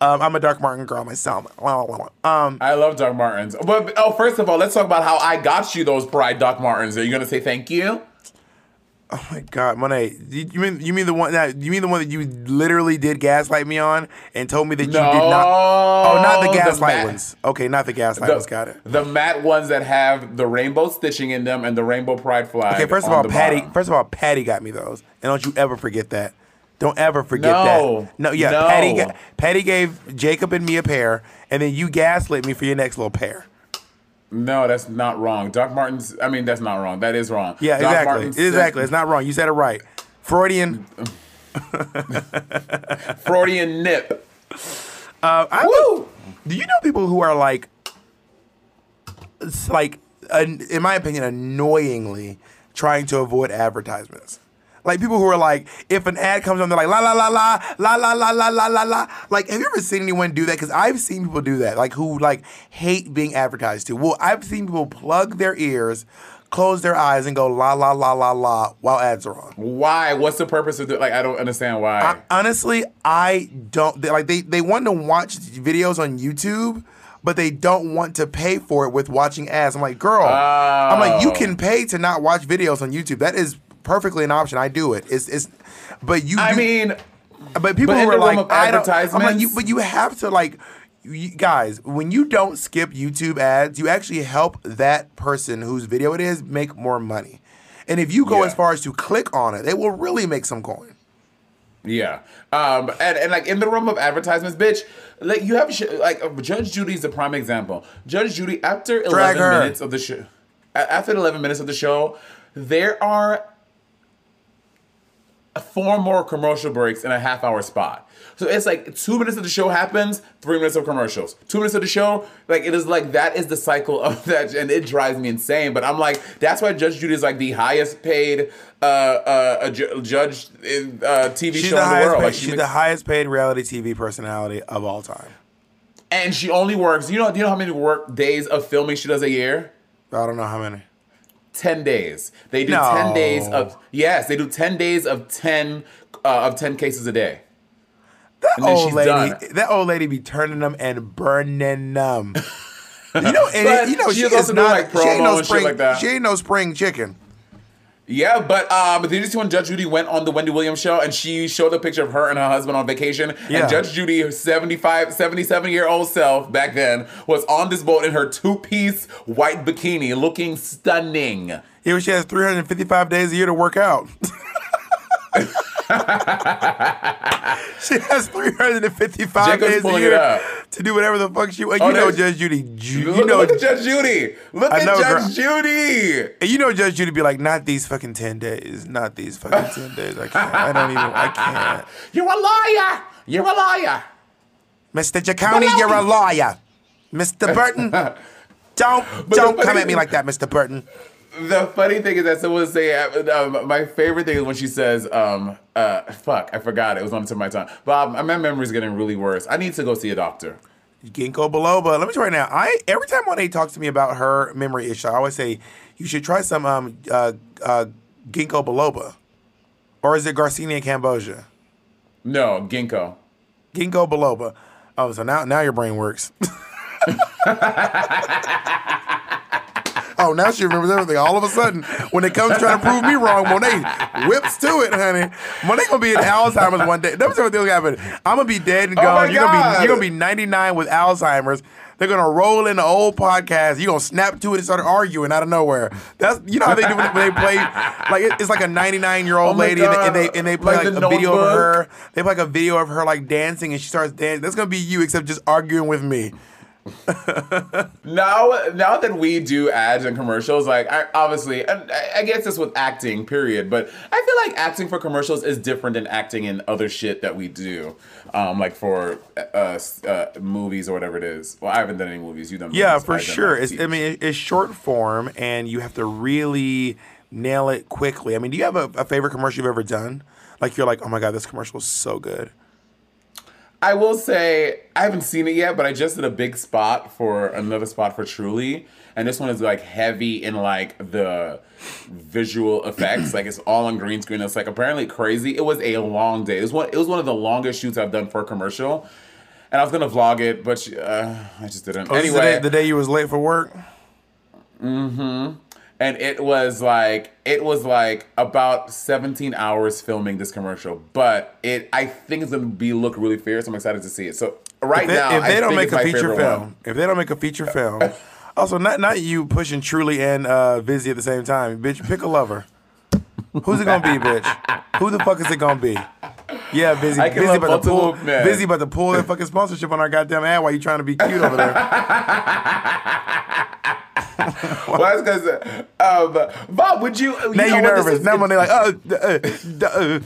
Um, I'm a Doc Martens girl myself. Um, I love Doc Martens. But oh, first of all, let's talk about how I got you those Pride Doc Martens. Are you gonna say thank you? oh my God, Monet, you mean you mean the one that you mean the one that you literally did gaslight me on and told me that you No. did not? Oh, not the The gaslight ma- ones. Okay, not the gaslight The, ones. Got it. the matte ones that have the rainbow stitching in them and the rainbow pride flag. Okay, first of all, Patty. bottom. First of all, Patty got me those, and don't you ever forget that. Don't ever forget No. that. No, yeah, No. Patty. Ga- Patty gave Jacob and me a pair, and then you gaslit me for your next little pair. No, that's not wrong. Doc Martens. I mean, that's not wrong. That is wrong. Yeah, Doc exactly. Martens exactly. It's not wrong. You said it right. Freudian. Freudian nip. Uh, I Woo! Do you know people who are like, it's like, an, in my opinion, annoyingly trying to avoid advertisements? Like people who are like, if an ad comes on, they're like, la la la la la la la la la la la. Like, have you ever seen anyone do that? Because I've seen people do that. Like who like hate being advertised to. Well, I've seen people plug their ears, close their eyes, and go la la la la la while ads are on. Why? What's the purpose of it? Like, I don't understand why. I, honestly, I don't they, like they they want to watch videos on YouTube, but they don't want to pay for it with watching ads. I'm like, girl, I'm like, you Oh. can pay to not watch videos on YouTube. That is perfectly an option. I do it. It's it's, but you. I you- mean, but people but who are like, I don't. I'm like, you, but you have to like. You guys, when you don't skip YouTube ads, you actually help that person whose video it is make more money. And if you go Yeah. as far as to click on it, they will really make some coin. Yeah. Um, and, and like in the realm of advertisements, bitch, like you have sh- like uh, Judge Judy's a prime example. Judge Judy, after Drag 11 her. minutes of the show, after 11 minutes of the show, there are four more commercial breaks in a half hour spot. So it's like two minutes of the show happens, three minutes of commercials. Two minutes of the show, like it is like that is the cycle of that, and it drives me insane. But I'm like, that's why Judge Judy is like the highest paid uh, uh, ju- judge in uh, TV She's show in the world. paid, Like she she's makes- the highest paid reality TV personality of all time. and she only works. You know, do you know how many work days of filming she does a year? I don't know how many. 10 days. They do No. 10 days of yes, they do 10 days of 10 uh, of 10 cases a day. then old lady, done. that old lady be turning them and burning them. you know, and you know she she is is also doing, not. like, she ain't no spring. like that. She ain't no spring chicken. Yeah, but um, did you see when Judge Judy went on the Wendy Williams show and she showed a picture of her and her husband on vacation? Yeah. And Judge Judy, her 75, 77 year old self back then, was on this boat in her two piece white bikini looking stunning. Yeah, she has 355 days a year to work out. she has 355 Jacob's days a year to do whatever the fuck she. wants. Oh, you know, Judge Judy. Ju- Look, You know, look at Judge Judy. Look I at know, Judge girl. Judy. and you know, Judge Judy be like, not these fucking 10 days, not these fucking 10 days. I can't. I don't even. I can't. You're a liar. You're a liar. Mr. Giacone, you're a liar. Mr. Burton, don't don't come at me like that, Mr. Burton. The funny thing is that someone say um, my favorite thing is when she says, um, uh, "Fuck, I forgot it was on the tip of my tongue." Bob, my memory's getting really worse. I need to go see a doctor. Ginkgo biloba. Let me tell you right now. I every time Monet talks to me about her memory issue, I always say you should try some um uh, uh ginkgo biloba, or is it Garcinia cambogia? No, ginkgo. Ginkgo biloba. Oh, so now now your brain works. oh, now she remembers everything. All of a sudden, when it comes trying to prove me wrong, Monet whips to it, honey. Monet gonna be in Alzheimer's one day. Let me tell you what this. I'm gonna be dead and Oh gone. my you're gonna be you're gonna be 99 with Alzheimer's. They're gonna roll in the old podcast. You're gonna snap to it and start arguing out of nowhere. That's you know how they do when they play like it- it's like a 99 year Oh old my lady and they, and they and they play Like like, a video of her. They play like a video of her like dancing and she starts dancing. That's gonna be you, except just arguing with me. Now, now that we do ads and commercials, like I, obviously, and I, I guess this with acting, period. But I feel like acting for commercials is different than acting in other shit that we do, um, like for uh, uh, movies or whatever it is. Well, I haven't done any movies. You done? Yeah, movies. for sure. It's, I mean, it's short form, and you have to really nail it quickly. I mean, do you have a, a favorite commercial you've ever done? Like you're like, oh my god, this commercial is so good. I will say I haven't seen it yet, but I just did a big spot for another spot for Truly, and this one is like heavy in like the visual effects. like it's all on green screen. It's like apparently crazy. It was a long day. It was one. It was one of the longest shoots I've done for a commercial, and I was gonna vlog it, but uh, I just didn't. Oh, anyway, the day, the day you was late for work. And it was like it was like about 17 hours filming this commercial but it i think it's gonna be look really fierce i'm excited to see it so right If they, now if they I don't make a feature film, one. if they don't make a feature film, also not not you pushing Truly and uh, Vizzy at the same time, bitch. Pick a lover. Who's it gonna be, bitch? Who the fuck is it gonna be? Yeah, busy, busy about multiple men. Vizzy about to pull that fucking sponsorship on our goddamn ad while you trying to be cute over there. well that's because um bob would you, you now you're nervous. is- Now when they're like, uh, uh, uh,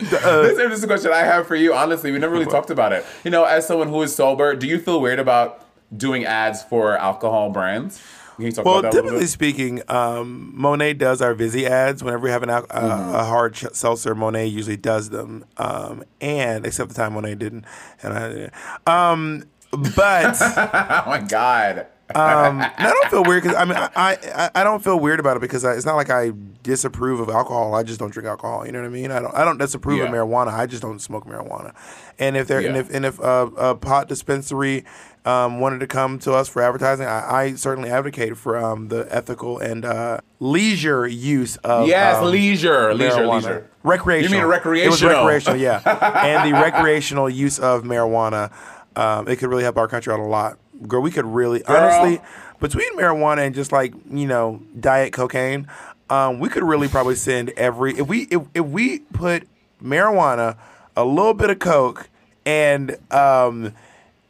uh. this is a question i have for you honestly we never really talked about it you know as someone who is sober do you feel weird about doing ads for alcohol brands can you talk Well, about that a little typically speaking, um, Monet does our Vizzy ads. Whenever we have an, uh, Mm-hmm. a hard ch- seltzer, Monet usually does them. Um, and except the time Monet didn't, and I. Um, but oh my god um, I don't feel weird because I mean I, I I don't feel weird about it because I, it's not like I disapprove of alcohol. I just don't drink alcohol. You know what I mean? I don't I don't disapprove of marijuana. I just don't smoke marijuana. And if there and if and if uh, a pot dispensary um, wanted to come to us for advertising, I, I certainly advocate for um, the ethical and uh, leisure use of yes um, leisure leisure marijuana. leisure Recreational. You mean recreational? It was recreational. recreational, yeah. and the recreational use of marijuana, um, it could really help our country out a lot. Girl, we could really, honestly, between marijuana and just like you know diet cocaine, um, we could really probably send every if we if, if we put marijuana, a little bit of coke, and um,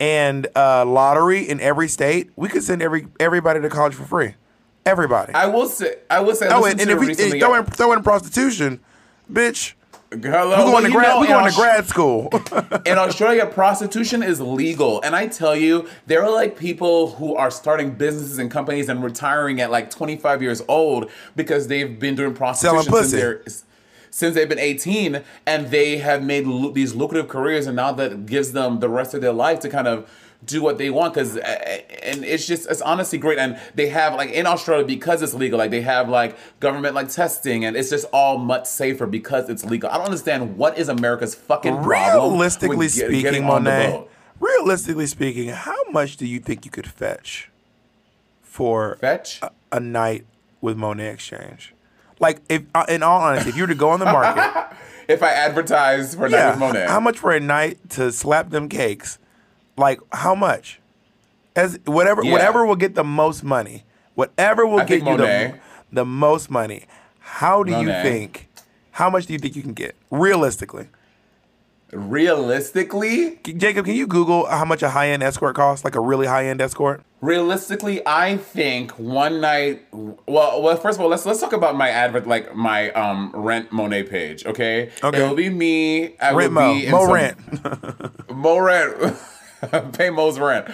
and uh, lottery in every state, we could send every everybody to college for free. Everybody. I will say, I will say, oh, and, and if we recently- throw in throw in prostitution, bitch. Hello, We going well, to grad. know, we in going to grad school. in Australia, prostitution is legal, and I tell you, there are like people who are starting businesses and companies and retiring at like 25 years old because they've been doing prostitution since they're since they've been 18, and they have made lu- these lucrative careers, and now that gives them the rest of their life to kind of do what they want because and it's just it's honestly great and they have like in australia because it's legal like they have like government like testing and it's just all much safer because it's legal i don't understand what is america's fucking problem Realistically get- speaking, getting on the Monet. Realistically speaking, how much do you think you could fetch for fetch a, a night with Monet X Change? Like, if uh, in all honesty, if you were to go on the market, if i advertise for a night with monet how much for a night to slap them cakes? Like, how much? As whatever, Yeah. whatever will get the most money, whatever will I get you the, the most money. How do you think? How much do you think you can get realistically? realistically Jacob, can you Google how much a high end escort costs? Like a really high end escort? Realistically, I think one night. Well, well, first of all, let's let's talk about my advert, like my um rent Monet page. Okay. Okay. It will be me. I Rent Mo, be in Mo rent. Mo rent. Pay Mo's rent.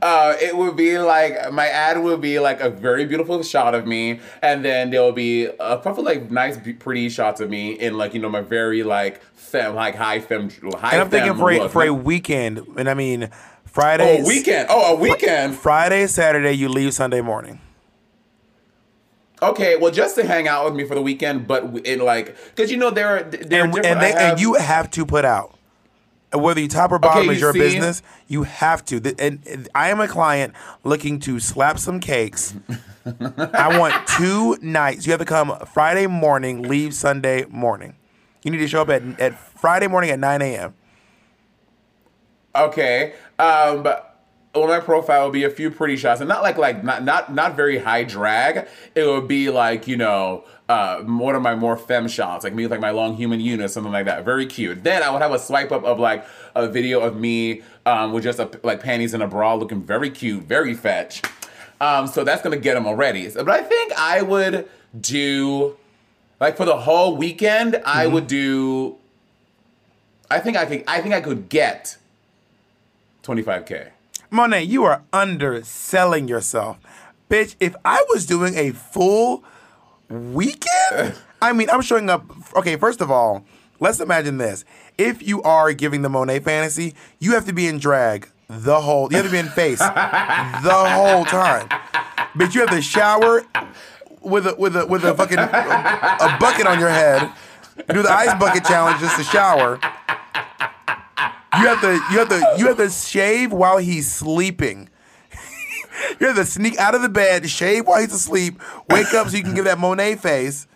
Uh, it would be like my ad would be like a very beautiful shot of me, and then there will be uh, probably like nice, be- pretty shots of me in like you know my very like fem, like high fem, high. And I'm thinking for a, for a weekend, and I mean Friday. oh weekend. Oh, a weekend. Friday, Saturday, you leave Sunday morning. Okay, well, just to hang out with me for the weekend, but in like, because you know there are there And, different. and, they, have- and you have to put out. Whether you top or bottom Okay, is you your see? business, you have to. Th- And, and I am a client looking to slap some cakes. I want two nights. You have to come Friday morning, leave Sunday morning. You need to show up at, at Friday morning at 9 a.m. Okay. Um but on my profile will be a few pretty shots and not like like not not not very high drag. It would be like, you know, uh one of my more femme shots, like me with like my long human unit, something like that. Very cute. Then I would have a swipe up of like a video of me um with just a, like panties and a bra looking very cute, very fetch. Um so that's gonna get them already. So- But I think I would do like for the whole weekend, I would do I think I could I think I could get 25k. Monet, you are underselling yourself. Bitch, if I was doing a full weekend, I mean, I'm showing up. Okay, first of all, let's imagine this. If you are giving the Monet fantasy, you have to be in drag the whole, you have to be in face the whole time. But you have to shower with a, with a, with a fucking, a bucket on your head, do the ice bucket challenge just to shower. You have to you have to you have to shave while he's sleeping. You have to sneak out of the bed, shave while he's asleep, wake up so you can give that Monet face.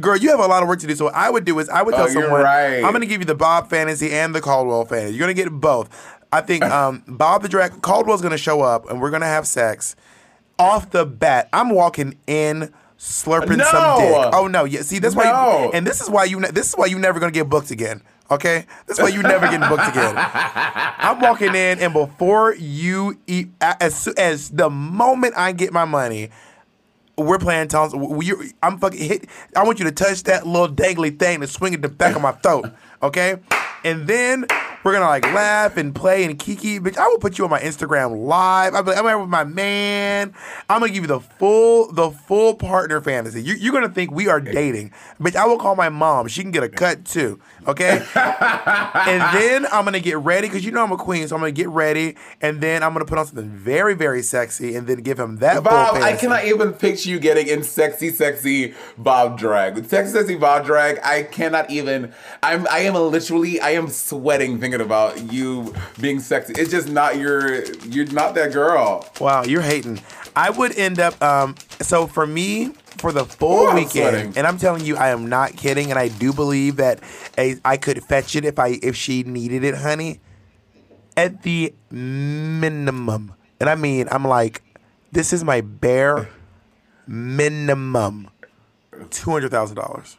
Girl, you have a lot of work to do. So what I would do is I would tell Oh, someone right. I'm gonna give you the Bob fantasy and the Caldwell fantasy. You're gonna get both. I think um, Bob the drag Caldwell's gonna show up and we're gonna have sex. Off the bat, I'm walking in slurping No! some dick. Oh no, yeah. See, that's why. You, and this is why you. This is why you never gonna get booked again. Okay, this is why you never getting booked again. I'm walking in, and before you eat, as as the moment I get my money, we're playing. We, I'm fucking hit. I want you to touch that little dangly thing and swing it the back of my throat. Okay, and then we're gonna like laugh and play and kiki. Bitch, I will put you on my Instagram live. I'm like, I'm here with my man. I'm gonna give you the full, the full partner fantasy. You, you're gonna think we are dating. Bitch, I will call my mom. She can get a cut too. Okay, and then I'm gonna get ready because you know I'm a queen, so I'm gonna get ready, and then I'm gonna put on something very, very sexy, and then give him that Bob, I cannot even picture you getting in sexy, sexy Bob drag. Sexy, sexy Bob drag, I cannot even. I'm. I am literally. I am sweating thinking about you being sexy. It's just not your. You're not that girl. Wow, you're hating. I would end up. Um, so for me, for the full Ooh, weekend, sweating. and I'm telling you, I am not kidding, and I do believe that a, I could fetch it if I if she needed it, honey. At the minimum, and I mean, I'm like, this is my bare minimum, two hundred thousand dollars.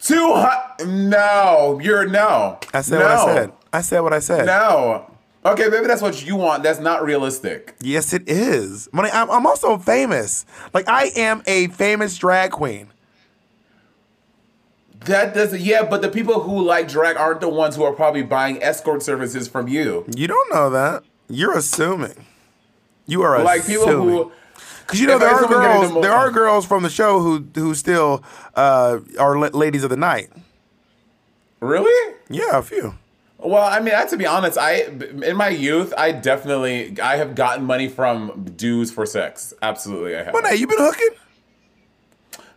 Two No, you're no. I said no. what I said. I said what I said. No. Okay, maybe that's what you want. That's not realistic. Yes, it is. Money. I'm, I'm also famous. Like I am a famous drag queen. That doesn't. Yeah, but the people who like drag aren't the ones who are probably buying escort services from you. You don't know that. You're assuming. You are Like people assuming. who. Because you know there are assume I'm getting girls. There are girls from the show who who still uh, are ladies of the night. Really? Yeah, a few. Well, I mean, I have to be honest. I in my youth, I definitely I have gotten money from dudes for sex. Absolutely, I have. Monet, you been hooking?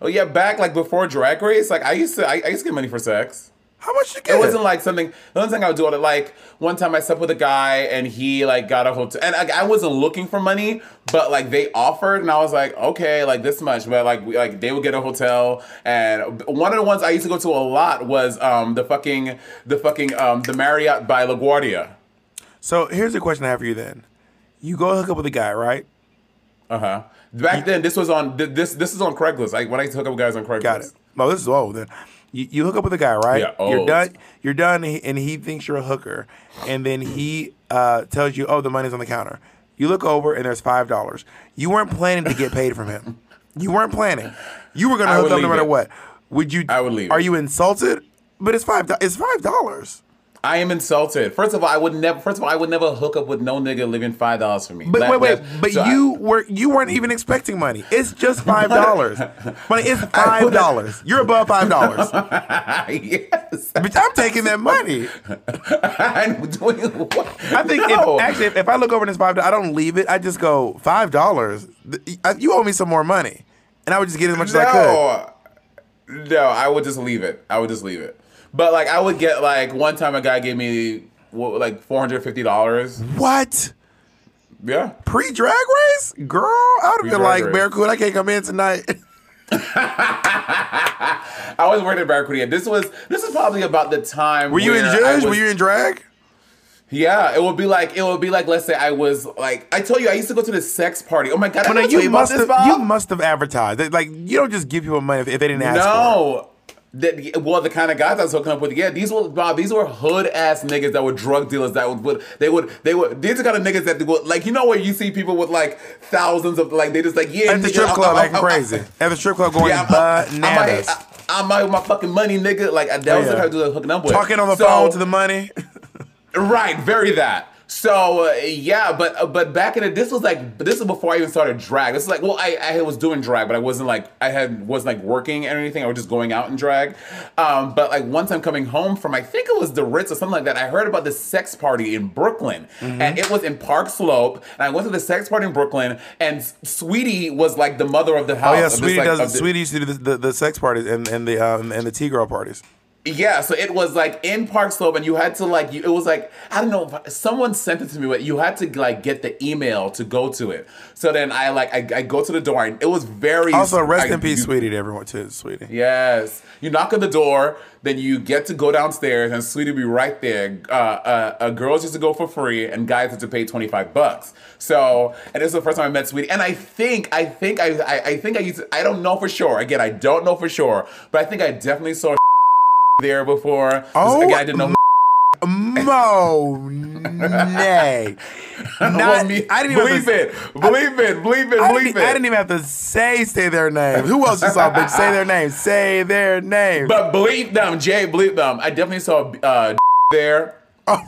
Oh yeah, back like before Drag Race, like I used to, I, I used to get money for sex. How much you get? It wasn't like something. The only thing I would do, was like one time I slept with a guy and he like got a hotel, and I, I wasn't looking for money, but like they offered, and I was like, okay, like this much, but like we, like they would get a hotel, and one of the ones I used to go to a lot was um the fucking the fucking um the Marriott by LaGuardia. so here's the question I have for you then. You go hook up with a guy, right? Uh huh. Back then, this was on this this is on Craigslist. Like when I used to hook up with guys on Craigslist. Got it. No, this is old then. You, you hook up with a guy, right? Yeah, oh. You're done. You're done, and he- thinks you're a hooker, and then he uh, tells you, "Oh, the money's on the counter." You look over, and there's five dollars. You weren't planning to get paid from him. You weren't planning. You were gonna I hook up no matter it. what. Would you? I would leave Are it. you insulted? But it's five. It's five dollars. I am insulted. First of all, I would never. First of all, I would never hook up with no nigga living five dollars for me. But That- wait, wait. But so I- you were you weren't even expecting money. It's just five dollars. Money it's five dollars. You're above five dollars. yes. Bitch, I'm taking that money. I'm doing what? I think no. if, actually, if, if I look over it's five, I don't leave it. I just go five dollars. You owe me some more money, and I would just get as much as I could. no, no, I would just leave it. I would just leave it. But like, I would get like one time a guy gave me what, like four hundred fifty dollars. What? Yeah. Pre drag race, girl? I would have been Pre-Drag like, Race. Barracuda, I can't come in tonight. I was working at Barracuda. This was this is probably about the time. Were you in judge? was- Were you in drag? Yeah, it would be like it would be like let's say I was like I told you I used to go to the sex party. Oh my god, I But tell you about must this, have. You must have advertised. Like you don't just give people money if, if they didn't ask for. No. That, well, the kind of guys I was hooking up with, yeah, these were Bob. These were hood ass niggas that were drug dealers. That would, would they would they would these are kind of niggas that would like you know where you see people with like thousands of like they just like yeah At the strip club, acting crazy. At the strip club, going Yeah, I'm, bananas. I'm out with my fucking money, nigga. Like that oh, was Yeah. the kind of dude I was hooking up with. Talking on the So- phone to the money. Right, very that. So uh, yeah, but uh, but back in the this was like this is before I even started drag. This is like well I, I was doing drag, but I wasn't like I had wasn't like working or anything. I was just going out and drag. Um, but like once I'm coming home from I think it was the Ritz or something like that. I heard about this sex party in Brooklyn, Mm-hmm. and it was in Park Slope. And I went to the sex party in Brooklyn, and Sweetie was like the mother of the house. Oh yeah, of this, Sweetie like, does. the- Sweetie used to do the, the, the sex parties and, and the um, and the T girl parties. Yeah, so it was like in Park Slope, and you had to like, you, it was like I don't know, someone sent it to me, but you had to like get the email to go to it. So then I like I, I go to the door, and it was very Also, rest in peace, you- Sweetie, to everyone too, Sweetie. Yes, you knock on the door, then you get to go downstairs, and Sweetie be right there. Uh, uh, uh, girls used to go for free, and guys had to pay twenty five bucks. So, and this is the first time I met Sweetie, and I think, I think, I, I, I think I used, to, I don't know for sure. Again, I don't know for sure, but I think I definitely saw there before. Oh, I didn't know. Mo, nay. Well, Not, me- I didn't even believe to, it, believe it, believe it, I believe it. I didn't even have to say say their name. Who else you saw? Bitch, say their name. Say their name. but believe them, Jay, believe them. I definitely saw uh, there. oh,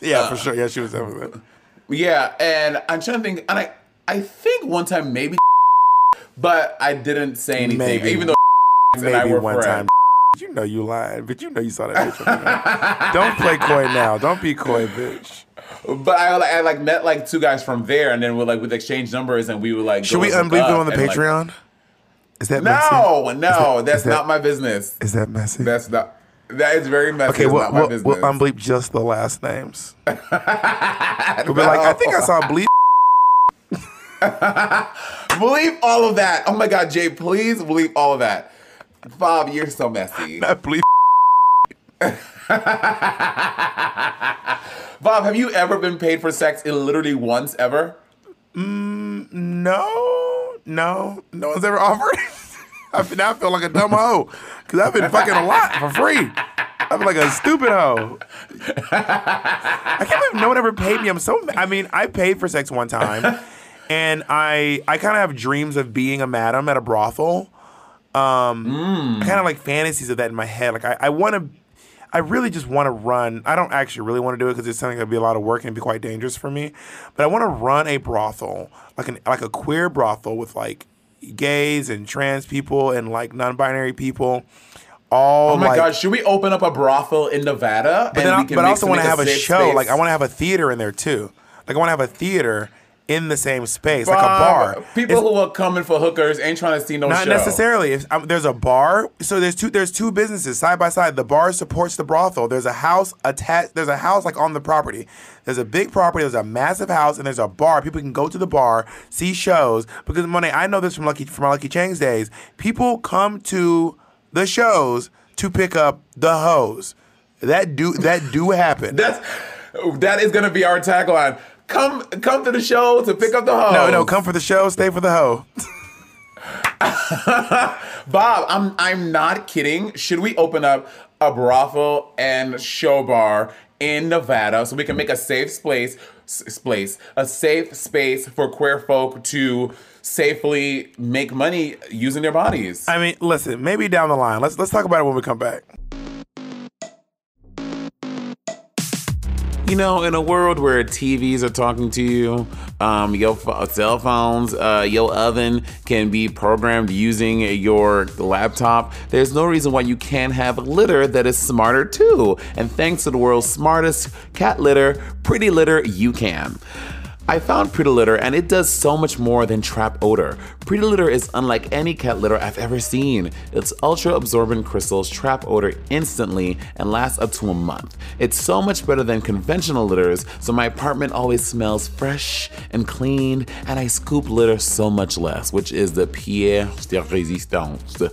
yeah, for sure. Yeah, she was over Yeah, and I'm trying to think, and I, I think one time maybe, but I didn't say anything, Maybe. even though and I Maybe were one friends. time. You know you lying, but you know you saw that bitch. Don't play coy now. Don't be coy, bitch. But I, I like met like two guys from there, and then we like with exchange numbers, and we would like. Should we unbleep them on the and, like- Patreon? Is that messy? no, no, that's that- not my business. Is that messy? That's not. That is very messy. Okay, we'll, not my we'll, we'll unbleep just the last names. We'll be like, I think I saw bleep. Believe all of that. Oh my God, Jay, please believe all of that. Bob, you're so messy. Not bleep. Bob, have you ever been paid for sex in literally once ever? Mm, no, no, no one's ever offered. I feel, now I feel like a dumb hoe because I've been fucking a lot for free. I feel like a stupid hoe. I can't believe no one ever paid me. I'm so. I mean, I paid for sex one time, and I I kind of have dreams of being a madam at a brothel. Um, I kind of like fantasies of that in my head. Like I, I want to. I really just want to run. I don't actually really want to do it because it's something that'd be a lot of work and be quite dangerous for me. But I want to run a brothel, like an like a queer brothel with like gays and trans people and like non-binary people, all Oh my like. god, should we open up a brothel in Nevada? but then I, but I also want to have a show. space? Like I want to have a theater in there too. Like I want to have a theater in the same space, like a bar. People It's- who are coming for hookers ain't trying to see no Not show. necessarily. If, um, there's a bar, so there's two. There's two businesses side by side. The bar supports the brothel. There's a house attached. There's a house like on the property. There's a big property. There's a massive house, and there's a bar. People can go to the bar, see shows. Because money, I know this from Lucky from Lucky Cheng's days. People come to the shows to pick up the hose. That do that do happen. That's that is gonna be our tagline. Come come to the show to pick up the hoe. no, no, come for the show, stay for the hoe. Bob, I'm I'm not kidding. Should we open up a brothel and show bar in Nevada so we can make a safe space s- place, a safe space for queer folk to safely make money using their bodies? I mean, listen, maybe down the line. Let's let's talk about it when we come back. You know, in a world where TVs are talking to you, um, your cell phones, uh, your oven can be programmed using your laptop, there's no reason why you can't have litter that is smarter too. And thanks to the world's smartest cat litter, Pretty Litter, you can. I found Pretty Litter and it does so much more than trap odor. Pretty Litter is unlike any cat litter I've ever seen. Its ultra absorbent crystals trap odor instantly and last up to a month. It's so much better than conventional litters, so my apartment always smells fresh and clean, and I scoop litter so much less, which is the pièce de résistance.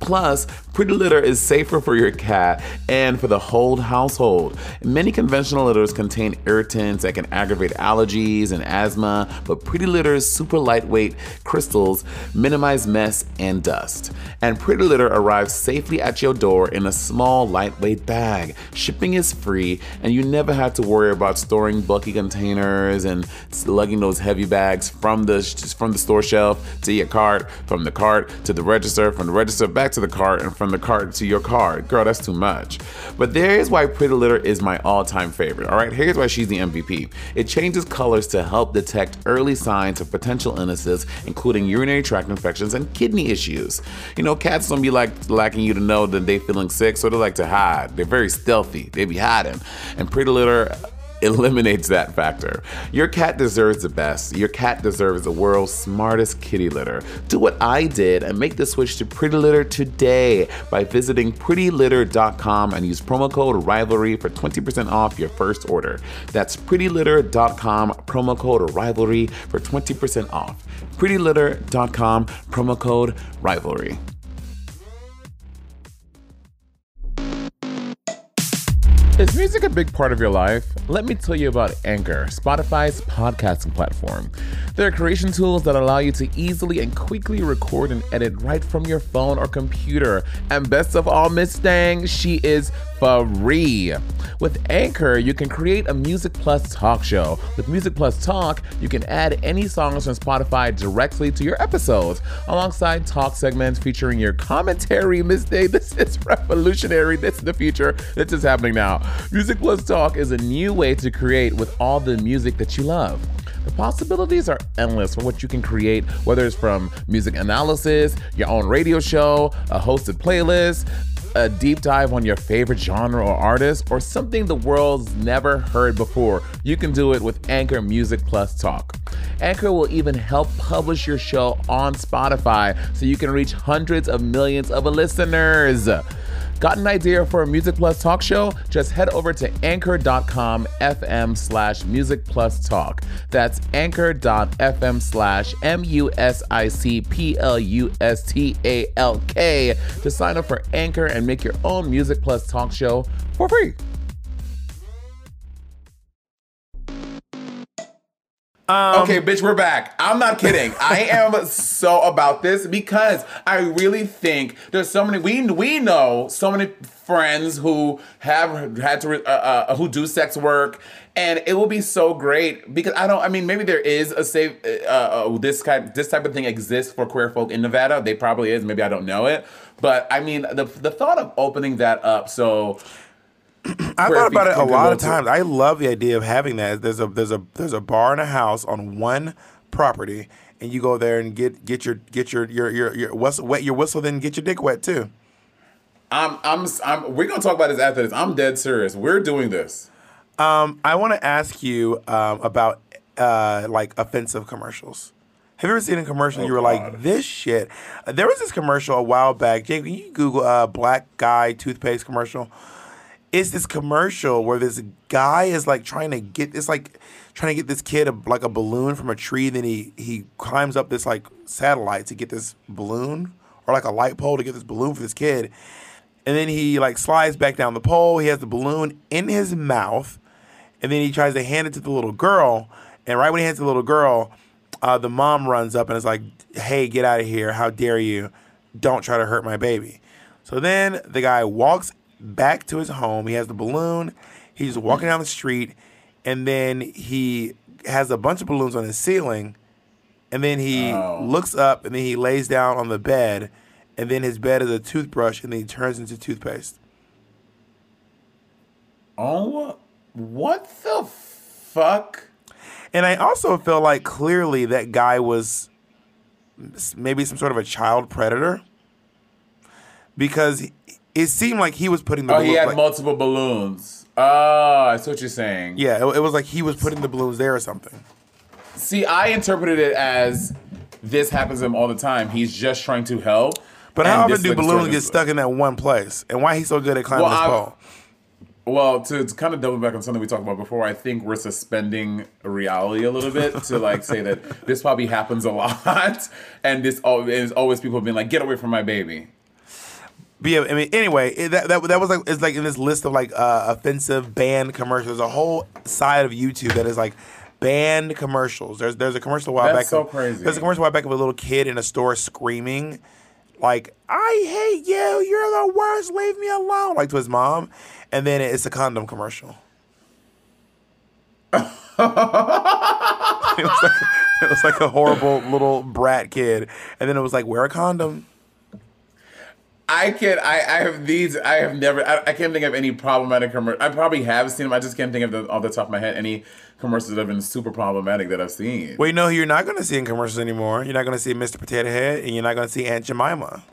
Plus, Pretty Litter is safer for your cat and for the whole household. Many conventional litters contain irritants that can aggravate allergies and asthma, but Pretty Litter's super lightweight crystals minimize mess and dust. And Pretty Litter arrives safely at your door in a small, lightweight bag. Shipping is free, and you never have to worry about storing bulky containers and lugging those heavy bags from the from the store shelf to your cart, from the cart to the register, from the register back to the cart, and from the cart to your cart. Girl, that's too much. But there's why Pretty Litter is my all-time favorite. All right, here's why she's the MVP. It changes colors to help detect early signs of potential illnesses, including urinary tract infections and kidney issues. You know, cats don't be like lacking you to know that they feeling sick, so they like to hide. They're very stealthy. They be hiding. And Pretty Litter eliminates that factor. Your cat deserves the best. Your cat deserves the world's smartest kitty litter. Do what I did and make the switch to Pretty Litter today by visiting prettylitter.com and use promo code rivalry for 20% off your first order. That's prettylitter.com promo code rivalry for 20% off. prettylitter.com promo code rivalry. Is music a big part of your life? Let me tell you about Anchor, Spotify's podcasting platform. There are creation tools that allow you to easily and quickly record and edit right from your phone or computer. And best of all, Miss Stang, she is free. With Anchor, you can create a Music Plus talk show. With Music Plus Talk, you can add any songs from Spotify directly to your episodes, alongside talk segments featuring your commentary. Miss Day, this is revolutionary. This is the future. This is happening now. Music Plus Talk is a new way to create with all the music that you love. The possibilities are endless for what you can create, whether it's from music analysis, your own radio show, a hosted playlist, a deep dive on your favorite genre or artist, or something the world's never heard before. You can do it with Anchor Music Plus Talk. Anchor will even help publish your show on Spotify so you can reach hundreds of millions of listeners. Got an idea for a Music Plus talk show? Just head over to anchor.com FM slash music plus talk. That's anchor.fm slash M U S I C P L U S T A L K to sign up for Anchor and make your own Music Plus talk show for free. Okay, bitch, we're back. I'm not kidding. I am so about this because I really think there's so many. We we know so many friends who have had to uh, uh, who do sex work, and it will be so great because I don't. I mean, maybe there is a safe. Uh, uh, this kind this type of thing exists for queer folk in Nevada. They probably is. Maybe I don't know it, but I mean, the the thought of opening that up so. I thought about it a lot of times. I love the idea of having that. There's a there's a there's a bar and a house on one property, and you go there and get get your get your your your, your whistle wet your whistle, then get your dick wet too. I'm, I'm, I'm, we're gonna talk about this after this. I'm dead serious. We're doing this. I want to ask you um, about uh, like offensive commercials. Have you ever seen a commercial? Oh, you were God. like, "This shit." There was this commercial a while back. Jake, can you Google uh, "black guy toothpaste commercial"? It's this commercial where this guy is like trying to get it's like trying to get this kid a, like a balloon from a tree. Then he he climbs up this like satellite to get this balloon or like a light pole to get this balloon for this kid. And then he like slides back down the pole. He has the balloon in his mouth, and then he tries to hand it to the little girl. And right when he hands it to the little girl, uh, the mom runs up and is like, "Hey, get out of here! How dare you! Don't try to hurt my baby!" So then the guy walks back to his home. He has the balloon. He's walking down the street, and then he has a bunch of balloons on his ceiling. And then he Oh. looks up, and then he lays down on the bed, and then his bed is a toothbrush, and then he turns into toothpaste. Oh, what the fuck? And I also feel like clearly that guy was maybe some sort of a child predator because it seemed like he was putting the Oh, balloons. he had like- multiple balloons. Oh, I see what you're saying. yeah, it, it was like he was putting the balloons there or something. See, I interpreted it as this happens to him all the time. He's just trying to help. But how often do balloons get stuck in that one place? And why he's so good at climbing Well, this pole? Well, to, to kind of double back on something we talked about before, I think we're suspending reality a little bit to like say that this probably happens a lot, and this is always people being like, "Get away from my baby." But yeah, I mean, anyway, it, that, that that was like it's like in this list of like uh, offensive banned commercials. There's a whole side of YouTube that is like banned commercials. There's there's a commercial a while That's back. so of- crazy. There's a commercial a while back of a little kid in a store screaming, like "I hate you, you're the worst, leave me alone," like to his mom, and then it's a condom commercial. it, was like, it was like a horrible little brat kid, and then it was like wear a condom. I can I, I have these I have never I, I can't think of any problematic commercial. I probably have seen them. I just can't think of the off the top of my head any commercials that have been super problematic that I've seen. Well, you know who you're not going to see in commercials anymore. You're not going to see Mr. Potato Head, and you're not going to see Aunt Jemima.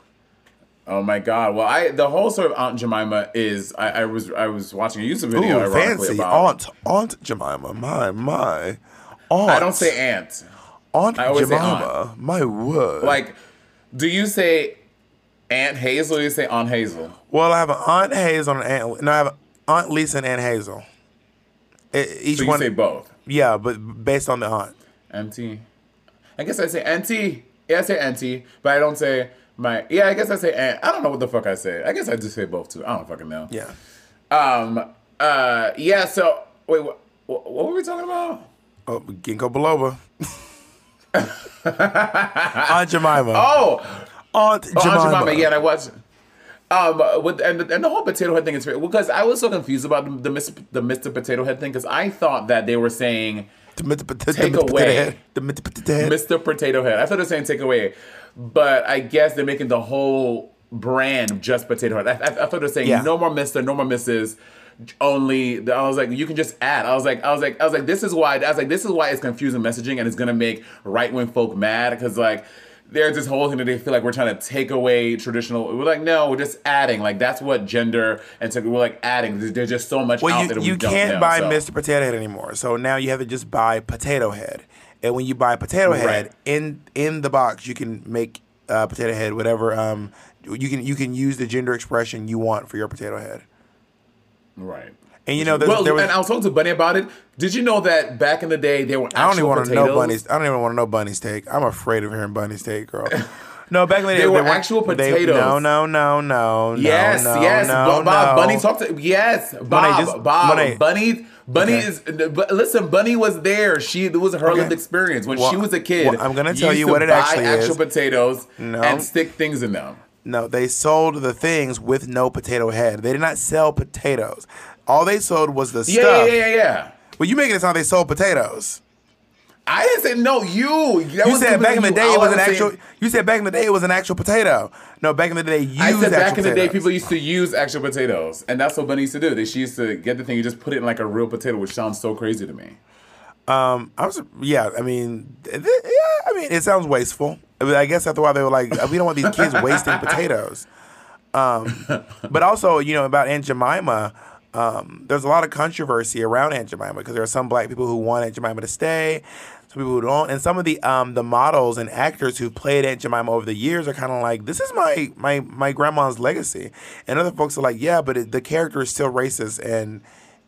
Oh my god! Well, I the whole sort of Aunt Jemima is I, I was I was watching a YouTube video ironically fancy about. Aunt Aunt Jemima. My my. Aunt. I don't say aunt. Aunt I always say Jemima. My word. Like, do you say Aunt Hazel or you say Aunt Hazel? well, I have an Aunt Hazel and an Aunt. No, I have Aunt Lisa and Aunt Hazel. E- each So you one. say both. yeah, but based on the aunt. Auntie. I guess I say auntie. Yeah, I say auntie, but I don't say my. Yeah, I guess I say aunt. I don't know what the fuck I say. I guess I just say both too. I don't fucking know. Yeah. Um. Uh. Yeah. So wait. What, what were we talking about? Oh, ginkgo biloba. Aunt Jemima. Oh. Aunt Oh, Jemima. Aunt Jemima. Yeah, I watched. Um, with and the, and the whole potato head thing is because I was so confused about the the, Mr. the Mr. Potato Head thing because I thought that they were saying The Mr. Potato- Take the Mr. Potato away. Head. The Mr. Potato Head. Mr. Potato Head. I thought they were saying take away, but I guess they're making the whole brand just Potato Head. I, I, I thought they were saying Yeah. no more Mr. No more Mrs. Only I was like you can just add. I was like I was like I was like this is why I was like this is why it's confusing messaging and it's gonna make right wing folk mad because like. There's this whole thing that they feel like we're trying to take away traditional. We're like, no, we're just adding. Like that's what gender and so we're like adding. There's, just so much Well, out you, that you we don't can't know, buy so. Mr. Potato Head anymore. So now you have to just buy Potato Head. And when you buy Potato Head Right. in in the box, you can make uh, Potato Head whatever. Um, you can you can use the gender expression you want for your Potato Head. Right. And you know, there's, well, there was, and I was talking to Bunny about it. Did you know that back in the day there were I don't even actual want to know? Bunny's. I don't even want to know Bunny's take. I'm afraid of hearing Bunny's take, girl. No, back in the day, They were there actual they- potatoes. no, no, no, no, Yes, no, yes. no, Bob, no. Bunny talked to yes. Bob, just- Bob, Bunny. Bunny, Bunny Okay. is. But listen, Bunny was there. She it was her Okay. lived experience when Well, she was a kid. well, I'm gonna tell you what it buy actually actual is. potatoes No. and stick things in them. No, they sold the things with no potato head. They did not sell potatoes. All they sold was the Yeah, stuff. yeah, yeah, yeah. yeah. Well, you making it sound like they sold potatoes. I didn't say no. You. That You said back in the you. day it was an saying- actual. You said back in the day it was an actual potato. No, back in the day you I said back in the day, people used to use actual potatoes, and that's what Bunny used to do. They she used to get the thing, and just put it in like a real potato, which sounds so crazy to me. Um, I was, yeah, I mean, th- yeah, I mean, it sounds wasteful. I, mean, I guess that's why they were like, we don't want these kids wasting potatoes. Um, but also, you know, about Aunt Jemima, um, there's a lot of controversy around Aunt Jemima because there are some black people who want Aunt Jemima to stay, some people who don't, and some of the um, the models and actors who played Aunt Jemima over the years are kind of like, this is my my my grandma's legacy, and other folks are like, yeah, but it, the character is still racist and.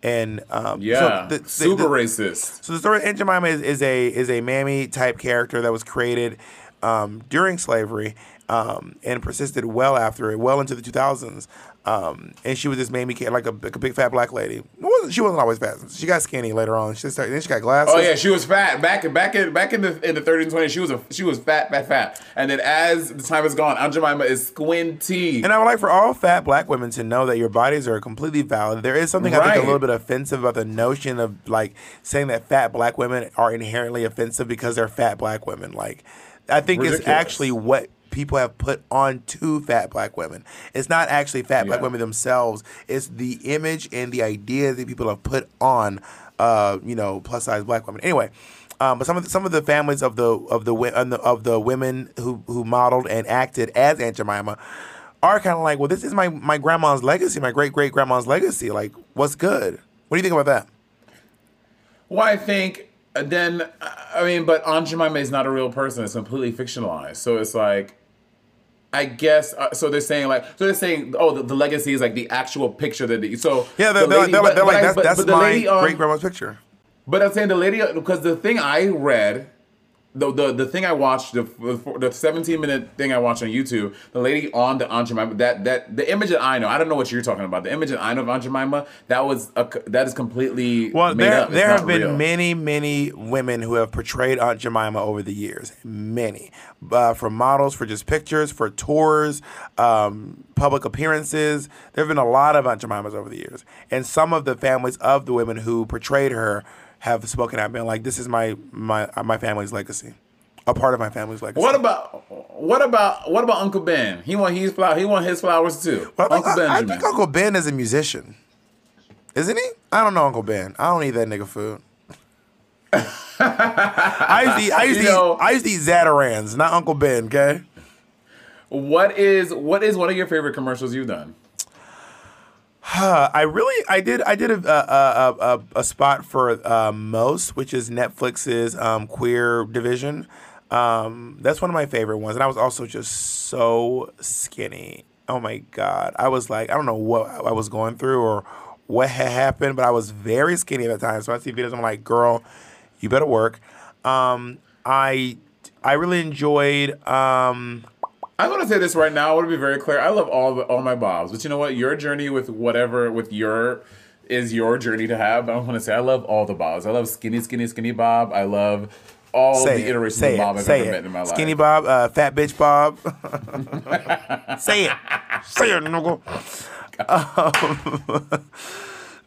And um, so Yeah, the- the- super the- racist. so the story of Aunt Jemima is, is a is a mammy type character that was created um, during slavery um, and persisted well after it, well into the 2000s. Um, and she was this mammy kid, like a, like a big fat black lady. Wasn't, she wasn't always fat. She got skinny later on. She started, then she got glasses. Oh yeah, she was fat back in back in back in the in the 30s and 20s. She was a she was fat, fat, fat. And then as the time has gone, Aunt Jemima is squinty. And I would like for all fat black women to know that your bodies are completely valid. There is something I think a little bit offensive about the notion of like saying that fat black women are inherently offensive because they're fat black women. Like, I think it's actually what people have put on to fat black women. It's not actually fat black women themselves. It's the image and the ideas that people have put on, uh, you know, plus size black women. Anyway. Um, but some of the, some of the families of the of the of the, of the women who who modeled and acted as Aunt Jemima are kind of like, well, this is my my grandma's legacy, my great great grandma's legacy. Like, what's good? What do you think about that? Well, I think uh, then I mean, but Aunt Jemima is not a real person. It's completely fictionalized. So it's like, I guess. Uh, so they're saying like, so they're saying, oh, the, the legacy is like the actual picture that. They, so Yeah, they're, the lady- they're, they're but like, I- that's, but- that's but my lady, um, great grandma's picture. But I'm saying the lady because the thing I read, the the, the thing I watched the the 17 minute thing I watched on YouTube, the lady on the Aunt Jemima, that that the image that I know, I don't know what you're talking about. The image that I know of Aunt Jemima, that was a, that is completely Well, made there up. There have been real. many many women who have portrayed Aunt Jemima over the years. Many, uh, for models, for just pictures, for tours, um, public appearances. There have been a lot of Aunt Jemimas over the years, and some of the families of the women who portrayed her have spoken out, been like, "This is my my uh, my family's legacy, a part of my family's legacy." What about what about what about Uncle Ben? He want his flower. He want his flowers too. Well, I, think, Uncle I- I think Uncle Ben is a musician, isn't he? I don't know Uncle Ben. I don't eat that nigga food. I used to eat, I used to eat, know- I used to eat Zatarain's, not Uncle Ben. Okay. what is what is one of your favorite commercials you've done? Uh, I really, I did, I did a a, a, a, a spot for uh, Most, which is Netflix's um, queer division. Um, that's one of my favorite ones, and I was also just so skinny. Oh my god, I was like, I don't know what I was going through or what had happened, but I was very skinny at the time. So I see videos, I'm like, girl, you better work. Um, I I really enjoyed. Um, I want to say this right now. I want to be very clear. I love all the, all my bobs, but you know what? Your journey with whatever with your is your journey to have. But I want to say I love all the bobs. I love skinny, skinny, skinny bob. I love all say the it, iterations of bob it, I've ever it. met in my life. Skinny Bob, uh, Fat Bitch Bob. say it, say it, nigga. Um,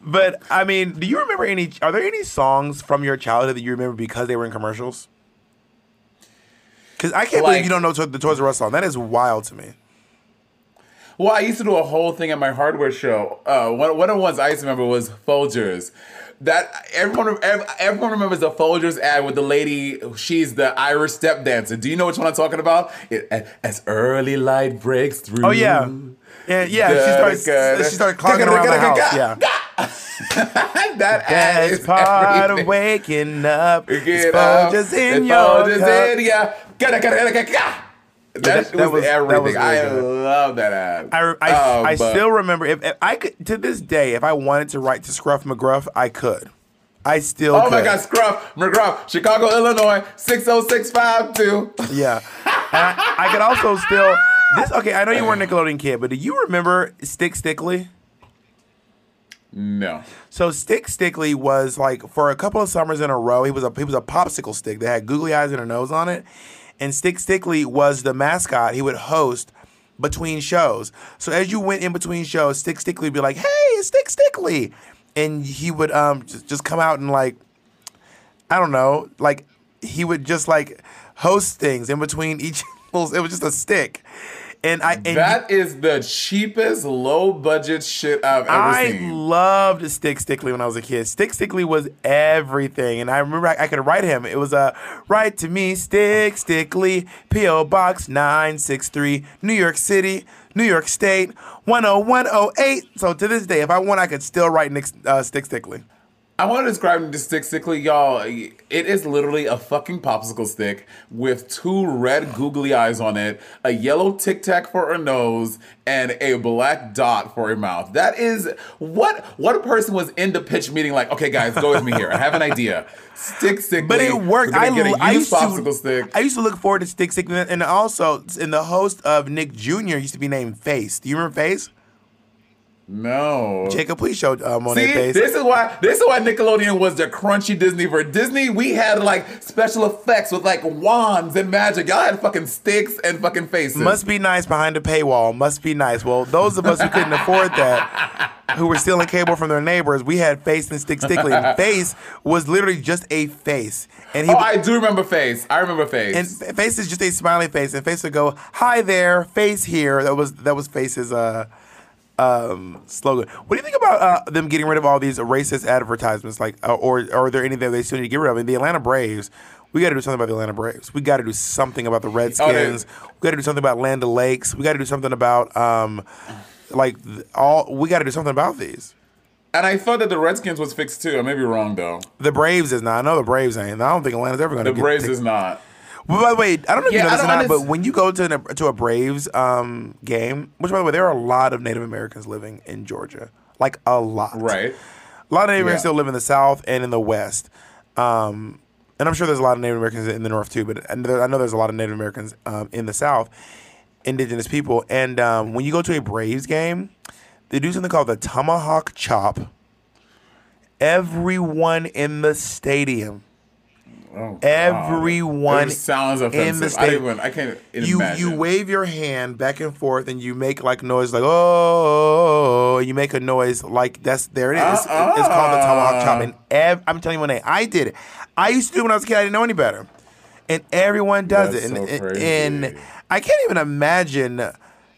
but I mean, do you remember any? Are there any songs from your childhood that you remember because they were in commercials? Because I can't believe you don't know the Toys R Us song. That is wild to me. Well, I used to do a whole thing at my hardware show. Uh, one, one of the ones I used to remember was Folgers. That everyone, everyone remembers the Folgers ad with the lady. She's the Irish step dancer. Do you know which one I'm talking about? It, as early light breaks through. Oh yeah, yeah, yeah. She starts. She started clogging around the house. Yeah. that is part of waking up Get up, Folgers in it's your Folgers cup. in ya. That, that- that was, was- that everything. was really I love that ad. I, I, Um, I still remember if, if I could to this day if I wanted to write to Scruff McGruff I could I still Oh could. my God, Scruff, McGruff, Chicago, Illinois, 60652. yeah and I, I could also still this okay I know you weren't a Nickelodeon kid but do you remember Stick Stickly No. so Stick Stickly was like for a couple of summers in a row he was a he was a popsicle stick that had googly eyes and a nose on it and Stick Stickly was the mascot he would host between shows. So as you went in between shows, Stick Stickly would be like, "Hey, it's Stick Stickly," and he would um just, just come out and like, I don't know, like he would just like host things in between each. It was just a stick, And I and That is the cheapest low budget shit I've ever I seen. loved Stick Stickly when I was a kid. Stick Stickly was everything, and I remember I, I could write him. It was a uh, write to me, Stick Stickly, PO Box nine six three, New York City, New York State, one zero one zero eight. So to this day, if I want, I could still write Nick, uh, Stick Stickly. I want to describe the Stick Stickly, y'all. It is literally a fucking popsicle stick with two red googly eyes on it, a yellow tic tac for a nose, and a black dot for a mouth. That is what what a person was in the pitch meeting like. Okay, guys, go with me here. I have an idea. Stick Stickly. But it worked. I, get a I used popsicle to, stick. I used to look forward to Stick Stickly, and also, and the host of Nick Jr. used to be named Face. Do you remember Face? No. Jacob, please show uh, Monet See, Face. this is why this is why Nickelodeon was the crunchy Disney. For Disney, we had like special effects with like wands and magic. Y'all had fucking sticks and fucking faces. Must be nice behind a paywall. Must be nice. Well, those of us who couldn't afford that, who were stealing cable from their neighbors, we had Face and Stick Stickly. And Face was literally just a face, and he Oh, I do remember face. I remember face. and Face is just a smiley face, and Face would go, "Hi there, Face here." That was that was Face's uh um slogan. What do you think about uh, them getting rid of all these racist advertisements? Like, uh, or, or are there any that they still need to get rid of? And the Atlanta Braves, we got to do something about the Atlanta Braves. We got to do something about the Redskins. we got to do something about Land of Lakes. We got to do something about um, like all. We got to do something about these. and I thought that the Redskins was fixed too. I may be wrong though. The Braves is not. I know the Braves ain't. I don't think Atlanta's ever going to The Braves take- is not. Well, by the way, I don't know if Yeah, you know this or don't not, but when you go to an, to a Braves um, game, which by the way, there are a lot of Native Americans living in Georgia, like a lot. Right. A lot of Native Americans still live in the South and in the West, um, and I'm sure there's a lot of Native Americans in the North too. But and there, I know there's a lot of Native Americans um, in the South, indigenous people. And um, when you go to a Braves game, they do something called the tomahawk chop. Everyone in the stadium Oh, Everyone It sounds in offensive. the I, state. don't even, I can't you imagine. you wave your hand back and forth and you make like noise like oh you make a noise like that's there it is. It's- It's called the tomahawk uh-uh. chop and ev- I'm telling you one day I did it. I used to do it when I was a kid. I didn't know any better, and everyone does That's it. And, so and- crazy. and I can't even imagine.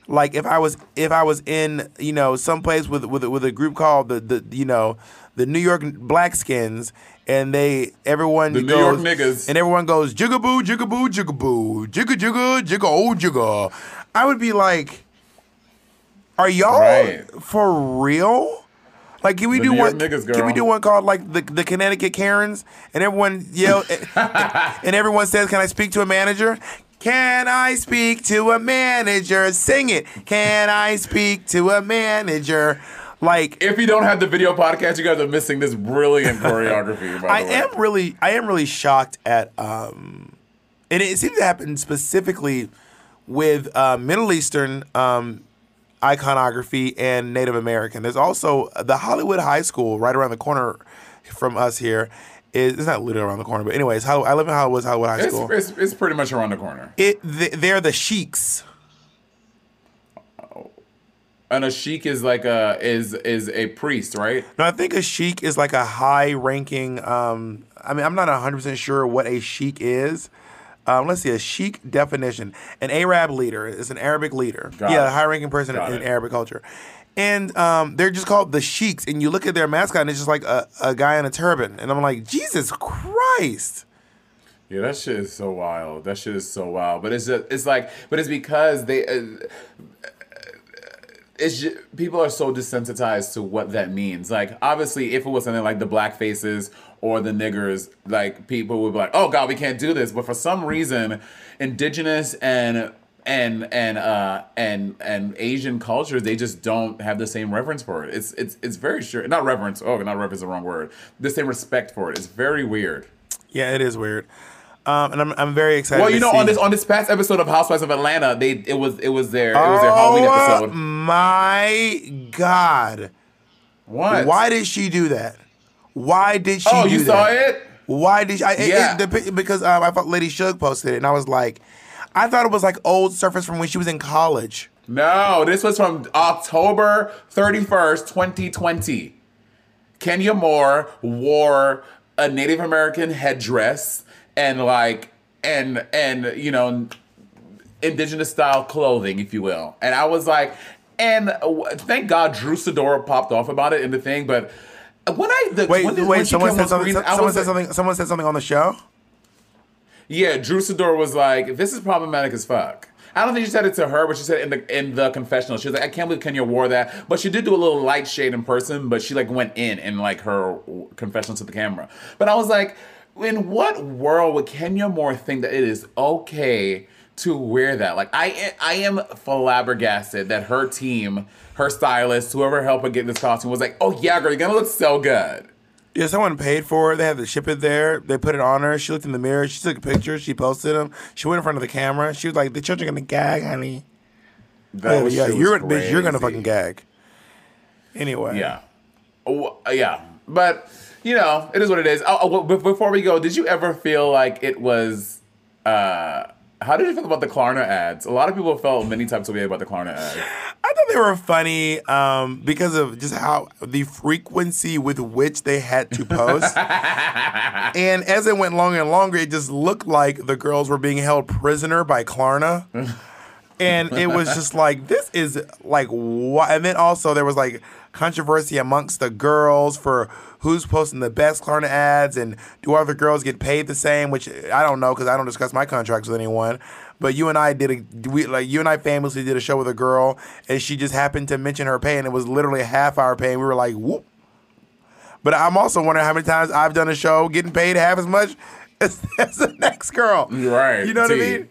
Like if I was if I was in you know someplace with with with a group called the the you know the New York Blackskins and they everyone The New goes York niggas. and everyone goes jigaboo, jigaboo, jigaboo, jigga jigga, jigga oh jigga. I would be like, are y'all Right. for real? Like, can we The do New one? niggas, Can we do one called like the the Connecticut Karens? And everyone yell, and, and everyone says, "Can I speak to a manager?" Can I speak to a manager? Sing it. Can I speak to a manager? Like, if you don't have the video podcast, you guys are missing this brilliant choreography. By I way. am really, I am really shocked at, um, and it seems to happen specifically with uh, Middle Eastern um, iconography and Native American. There's also the Hollywood High School right around the corner from us here. Is it's not literally around the corner, but anyways, I live in Hollywood Hollywood High It's, School. it's, it's pretty much around the corner. It th- they're the sheiks. And a sheik is like a is is a priest, right? No, I think a sheik is like a high ranking. Um, I mean, I'm not 100% sure what a sheik is. Um, let's see, a sheik definition. An Arab leader is an Arabic leader. Got yeah, it. a high ranking person Got in it. Arabic culture. And um, they're just called the sheiks. And you look at their mascot and it's just like a, a guy in a turban. And I'm like, Jesus Christ. Yeah, that shit is so wild. That shit is so wild. But it's just it's like, but it's because they. Uh, it's just, people are so desensitized to what that means. Like, obviously, if it was something like the black faces or the niggers, like people would be like, "Oh God, we can't do this." But for some reason, indigenous and and and uh and and Asian cultures, they just don't have the same reverence for it. It's it's it's very sure not reverence. Oh, not reverence is the wrong word. The same respect for it. It's very weird. Yeah, it is weird. Um, and I'm, I'm very excited. Well, you know, see- on this on this past episode of Housewives of Atlanta, they it was it was their it was their Halloween Oh, episode. my God. What? Why did she do that? Why did she Oh, you that? saw it? Why did she, I, Yeah. it, pic- because um, I thought Lady Shug posted it, and I was like, I thought it was like old surface from when she was in college. No, this was from October 31st, 2020. Kenya Moore wore a Native American headdress and like and and you know indigenous style clothing, if you will. And I was like, and thank God Drew Sidora popped off about it in the thing, but when I the, Wait, when, the- wait. she Someone said something. screen, I Someone said like- something. Someone said something on the show. Yeah, Drew Sidora was like, "This is problematic as fuck." I don't think she said it to her, but she said in the in the confessional. She was like, "I can't believe Kenya wore that," but she did do a little light shade in person. But she like went in in like her confessional to the camera. But I was like, in what world would Kenya Moore think that it is okay to wear that? Like, I I am flabbergasted that her team, her stylist, whoever helped her get this costume, was like, "Oh yeah, girl, you're gonna look so good." Yeah, someone paid for it. They had to ship it there. They put it on her. She looked in the mirror. She took a picture. She posted them. She went in front of the camera. She was like, "The children are gonna gag, honey." That yeah, was- yeah, you're bitch. You're gonna fucking gag. Anyway. Yeah. Oh, yeah. But, you know, it is what it is. Oh, oh, before we go, did you ever feel like it was. Uh, how did you feel about the Klarna ads? A lot of people felt many types of way about the Klarna ads. I thought they were funny um, because of just how the frequency with which they had to post. and as it went longer and longer, it just looked like the girls were being held prisoner by Klarna. and it was just like, this is like what? And then also there was like controversy amongst the girls for who's posting the best Klarna ads and do other girls get paid the same? Which I don't know because I don't discuss my contracts with anyone. But you and I did a we like you and I famously did a show with a girl and she just happened to mention her pay and it was literally a half hour pay and we were like whoop. But I'm also wondering how many times I've done a show getting paid half as much as, as the next girl. Right, You know what I mean?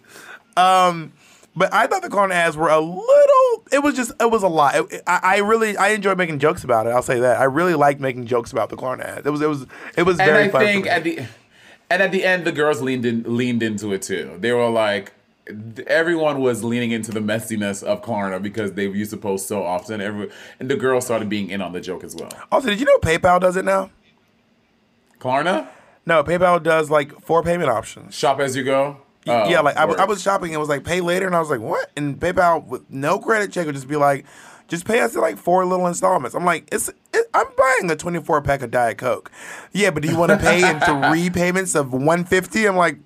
Um, but I thought the Klarna ads were a little. It was just. It was a lot. It- I, I really. I enjoyed making jokes about it. I'll say that. I really liked making jokes about the Klarna ads. It was. It was. It was And very I think at the. And at the end, the girls leaned in, leaned into it too. They were like, everyone was leaning into the messiness of Klarna because they used to post so often. Every and the girls started being in on the joke as well. also, did you know PayPal does it now? Klarna, No, PayPal does like four payment options. shop as you go. Oh, yeah, like I, was- I was shopping and it was like pay later, and I was like, what? And PayPal with no credit check would just be like, just pay us in like four little installments. I'm like, it's it, I'm buying a 24 pack of Diet Coke. Yeah, but do you want to pay in three payments of 150? I'm like,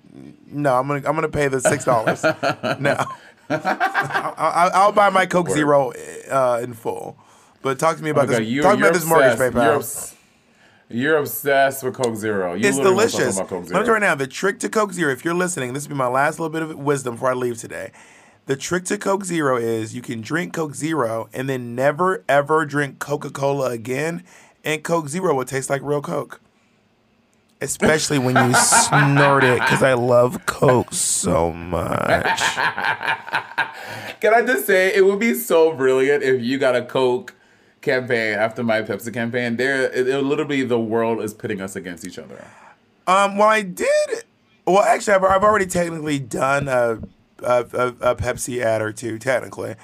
no, I'm gonna I'm gonna pay the six dollars. no, I, I, I'll buy my Coke Word. Zero uh, in full. But talk to me about Okay, this. you- talk about this mortgage. PayPal. You're, obsessed with Coke Zero. You It's literally want to talk delicious. About Coke Let me tell you right now, the trick to Coke Zero, if you're listening, this will be my last little bit of wisdom before I leave today. The trick to Coke Zero is you can drink Coke Zero and then never ever drink Coca Cola again, and Coke Zero will taste like real Coke. Especially when you snort it, because I love Coke so much. Can I just say it would be so brilliant if you got a Coke campaign after my Pepsi campaign? There, it, it literally the world is pitting us against each other. Um, well, I did. Well, actually, I've, I've already technically done a, a, a, a Pepsi ad or two, technically,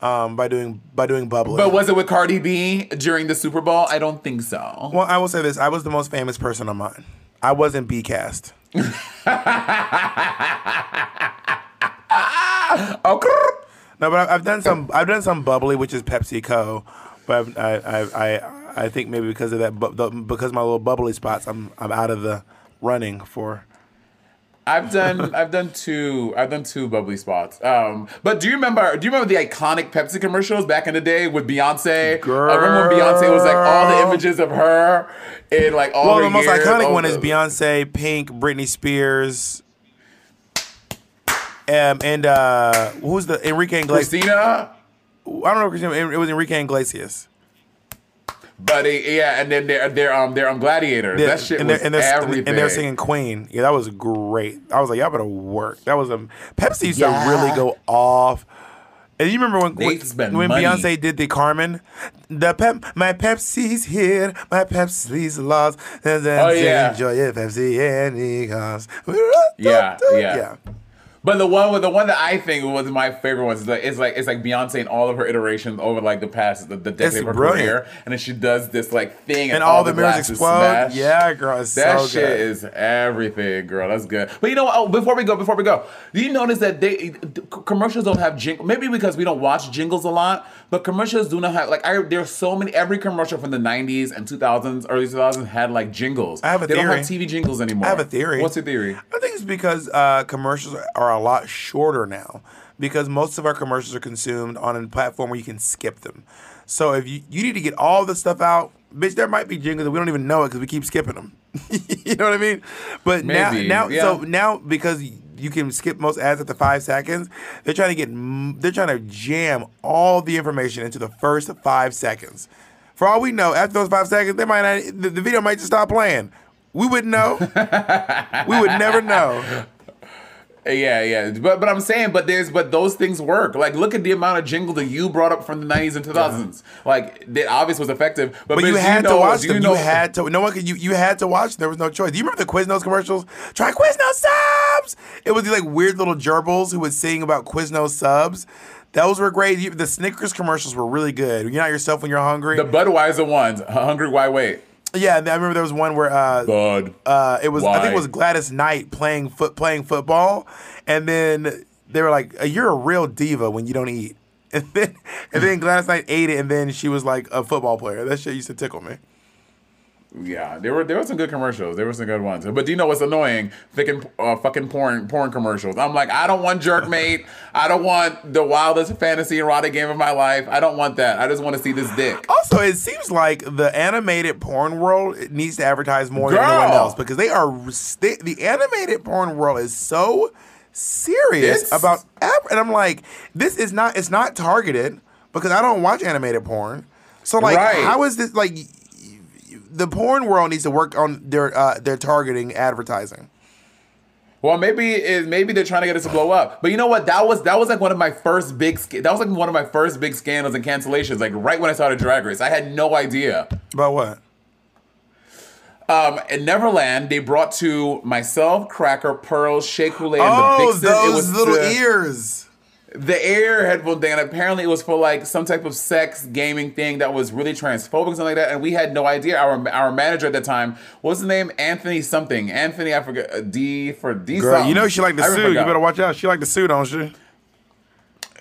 um, by doing by doing bubly. But was it with Cardi B during the Super Bowl? I don't think so. Well, I will say this: I was the most famous person on mine. I wasn't B cast. Oh, No, but I've, I've done some. I've done some bubly, which is PepsiCo. But I, I, I, I think maybe because of that, bu- the, because of my little bubly spots, I'm, I'm out of the running for. I've done I've done two I've done two bubly spots. Um, but do you remember do you remember the iconic Pepsi commercials back in the day with Beyonce? Girl. I remember when Beyonce was like all the images of her in like all Well, the most years, iconic one is Beyonce, Pink, Britney Spears, um, and uh, who's the Enrique Iglesias? Christina. I don't know. It was Enrique Iglesias. But yeah, and then they're they're um they're um gladiators. Yeah, that shit and was they're, and they're, everything. And they're singing Queen. Yeah, that was great. I was like, y'all better work. That was a Pepsi used Yeah. to really go off. And you remember when when, used to spend when. Beyonce did the Carmen, the pep, my Pepsi's here, my Pepsi's lost. Oh yeah. enjoy your Pepsi any cost. Yeah, yeah. yeah. But the one with the one that I think was my favorite one is like it's like it's like Beyonce in all of her iterations over like the past the, the decade It's of her brilliant. career, and then she does this like thing, and, And all the mirrors explode. smash. Yeah, girl, That so shit good. is everything, girl. That's good. But you know what? Oh, before we go, before we go, do you notice that they commercials don't have jingle? Maybe because we don't watch jingles a lot, but commercials do not have like. I, there's so many. Every commercial from the '90s and 2000s, early 2000s had like jingles. I have a they don't have theory. TV jingles anymore. I have a theory. What's your theory? I think it's because uh, commercials are a lot shorter now. because most of our commercials are consumed on a platform where you can skip them. So if you you need to get all the stuff out, bitch, there might be jingles that we don't even know it because we keep skipping them. you know what I mean? But Maybe, now now yeah. so now because you can skip most ads after five seconds, they're trying to get they're trying to jam all the information into the first five seconds. For all we know, after those five seconds, they might not, the, the video might just stop playing. We wouldn't know. we would never know. Uh, yeah, yeah, but but I'm saying, but there's but those things work. Like, look at the amount of jingle that you brought up from the 90s and 2000s. Like, that obviously was effective. But, But you had to watch them. You, know- had to. No one could. You you had to watch. There was no choice. Do you remember the Quiznos commercials? Try Quiznos subs. It was these like weird little gerbils who would sing about Quiznos subs. Those were great. You, the Snickers commercials were really good. You're not yourself when you're hungry. the Budweiser ones. Hungry, why wait? Yeah, I remember there was one where uh, Bud. uh, it was I think it was Gladys Knight playing foot playing football, and then they were like, "You're a real diva when you don't eat." And then and then Gladys Knight ate it, and then she was like a football player. That shit used to tickle me. Yeah, there were there were some good commercials. There were some good ones. But do you know what's annoying? Fucking uh, fucking porn porn commercials. I'm like, I don't want Jerkmate. I don't want the wildest fantasy erotic game of my life. I don't want that. I just want to see this dick. Also, it seems like the animated porn world needs to advertise more than anyone else because they are they, the animated porn world is so serious It's- about and I'm like, this is not it's not targeted because I don't watch animated porn. So like, Right. how is this like? The porn world needs to work on their uh, their targeting advertising. Well, maybe it, maybe they're trying to get us to blow up. But you know what? That was that was like one of my first big that was like one of my first big scandals and cancellations. Like right when I started Drag Race, I had no idea. About what? Um, in Neverland, they brought to myself, Cracker, Pearl, Shea Coulee, and Oh, the Vixen. it those was little the, ears. The air headphone thing, and apparently it was for like some type of sex gaming thing that was really transphobic, something like that. And we had no idea. Our our manager at the time, what's his name? Anthony something. Anthony, I forget. uh, D for D. Girl, something. you know she like to I sue. You better watch out. She like to sue, don't she?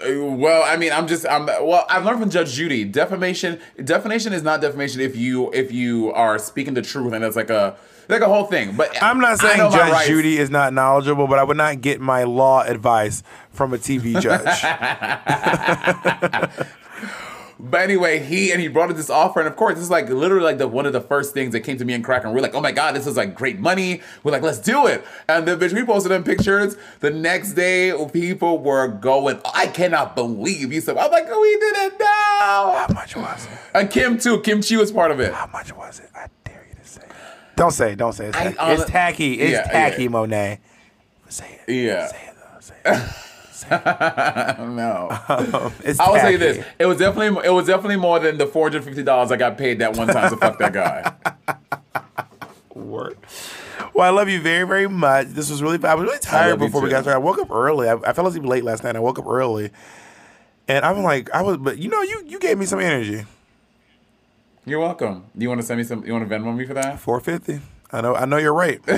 Uh, Well, I mean, I'm just, I'm. Well, I've learned from Judge Judy, defamation, defamation is not defamation if you if you are speaking the truth, and it's like a like a whole thing. But I'm not saying Judge rights. Judy is not knowledgeable, but I would not get my law advice from a TV judge. But anyway, he and he brought us this offer, and of course, this is like literally like the one of the first things that came to me and Cracker. And we're like, oh my god, this is like great money. We're like, let's do it. And then bitch, we posted them pictures. The next day, people were going, I cannot believe you said. I'm like, oh, we did it now. How much was it? And Kim too. Kim Chi was part of it. How much was it? I dare you to say. it. Don't say it. Don't say it. It's tacky. hon- it's tacky. It's Yeah, tacky, yeah. Monet. Say it. Yeah. Say it though. Say it. No. Um, it's I will say this: it was definitely it was definitely more than the four hundred fifty dollars I got paid that one time to fuck that guy. Word. Well, I love you very, very much. This was really. I was really tired before we got started. I woke up early. I, I fell asleep late last night. I woke up early, and I'm like, I was. But you know, you you gave me some energy. You're welcome. You want to send me some? You want to Venmo me for that? Four fifty. I know. I know you're right.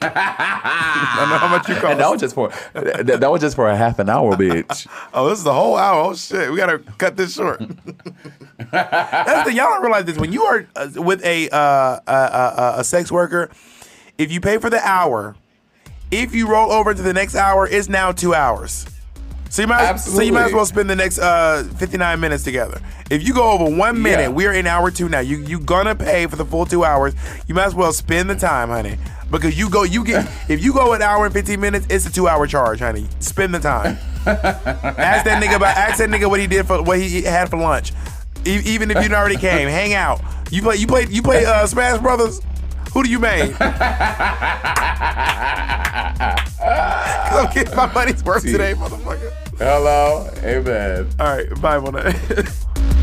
I know how much you cost. And that was just for that, that was just for a half an hour, bitch. Oh, this is the whole hour. Oh shit, we gotta cut this short. That's the y'all don't realize this when you are uh, with a uh, a, a, a sex worker. If you pay for the hour, if you roll over to the next hour, it's now two hours. So you might so you might as well spend the next uh, 59 minutes together. If you go over one minute, Yeah. we are in hour two now. You you gonna pay for the full two hours. You might as well spend the time, honey. Because you go, you get if you go an hour and 15 minutes, it's a two hour charge, honey. Spend the time. ask that nigga about ask that nigga what he did for what he had for lunch. E- even if you already came, hang out. You play you play you play uh, Smash Brothers. Who do you? Cause I'm getting my money's worth today, motherfucker. Hello, amen. All right, bye, Monet.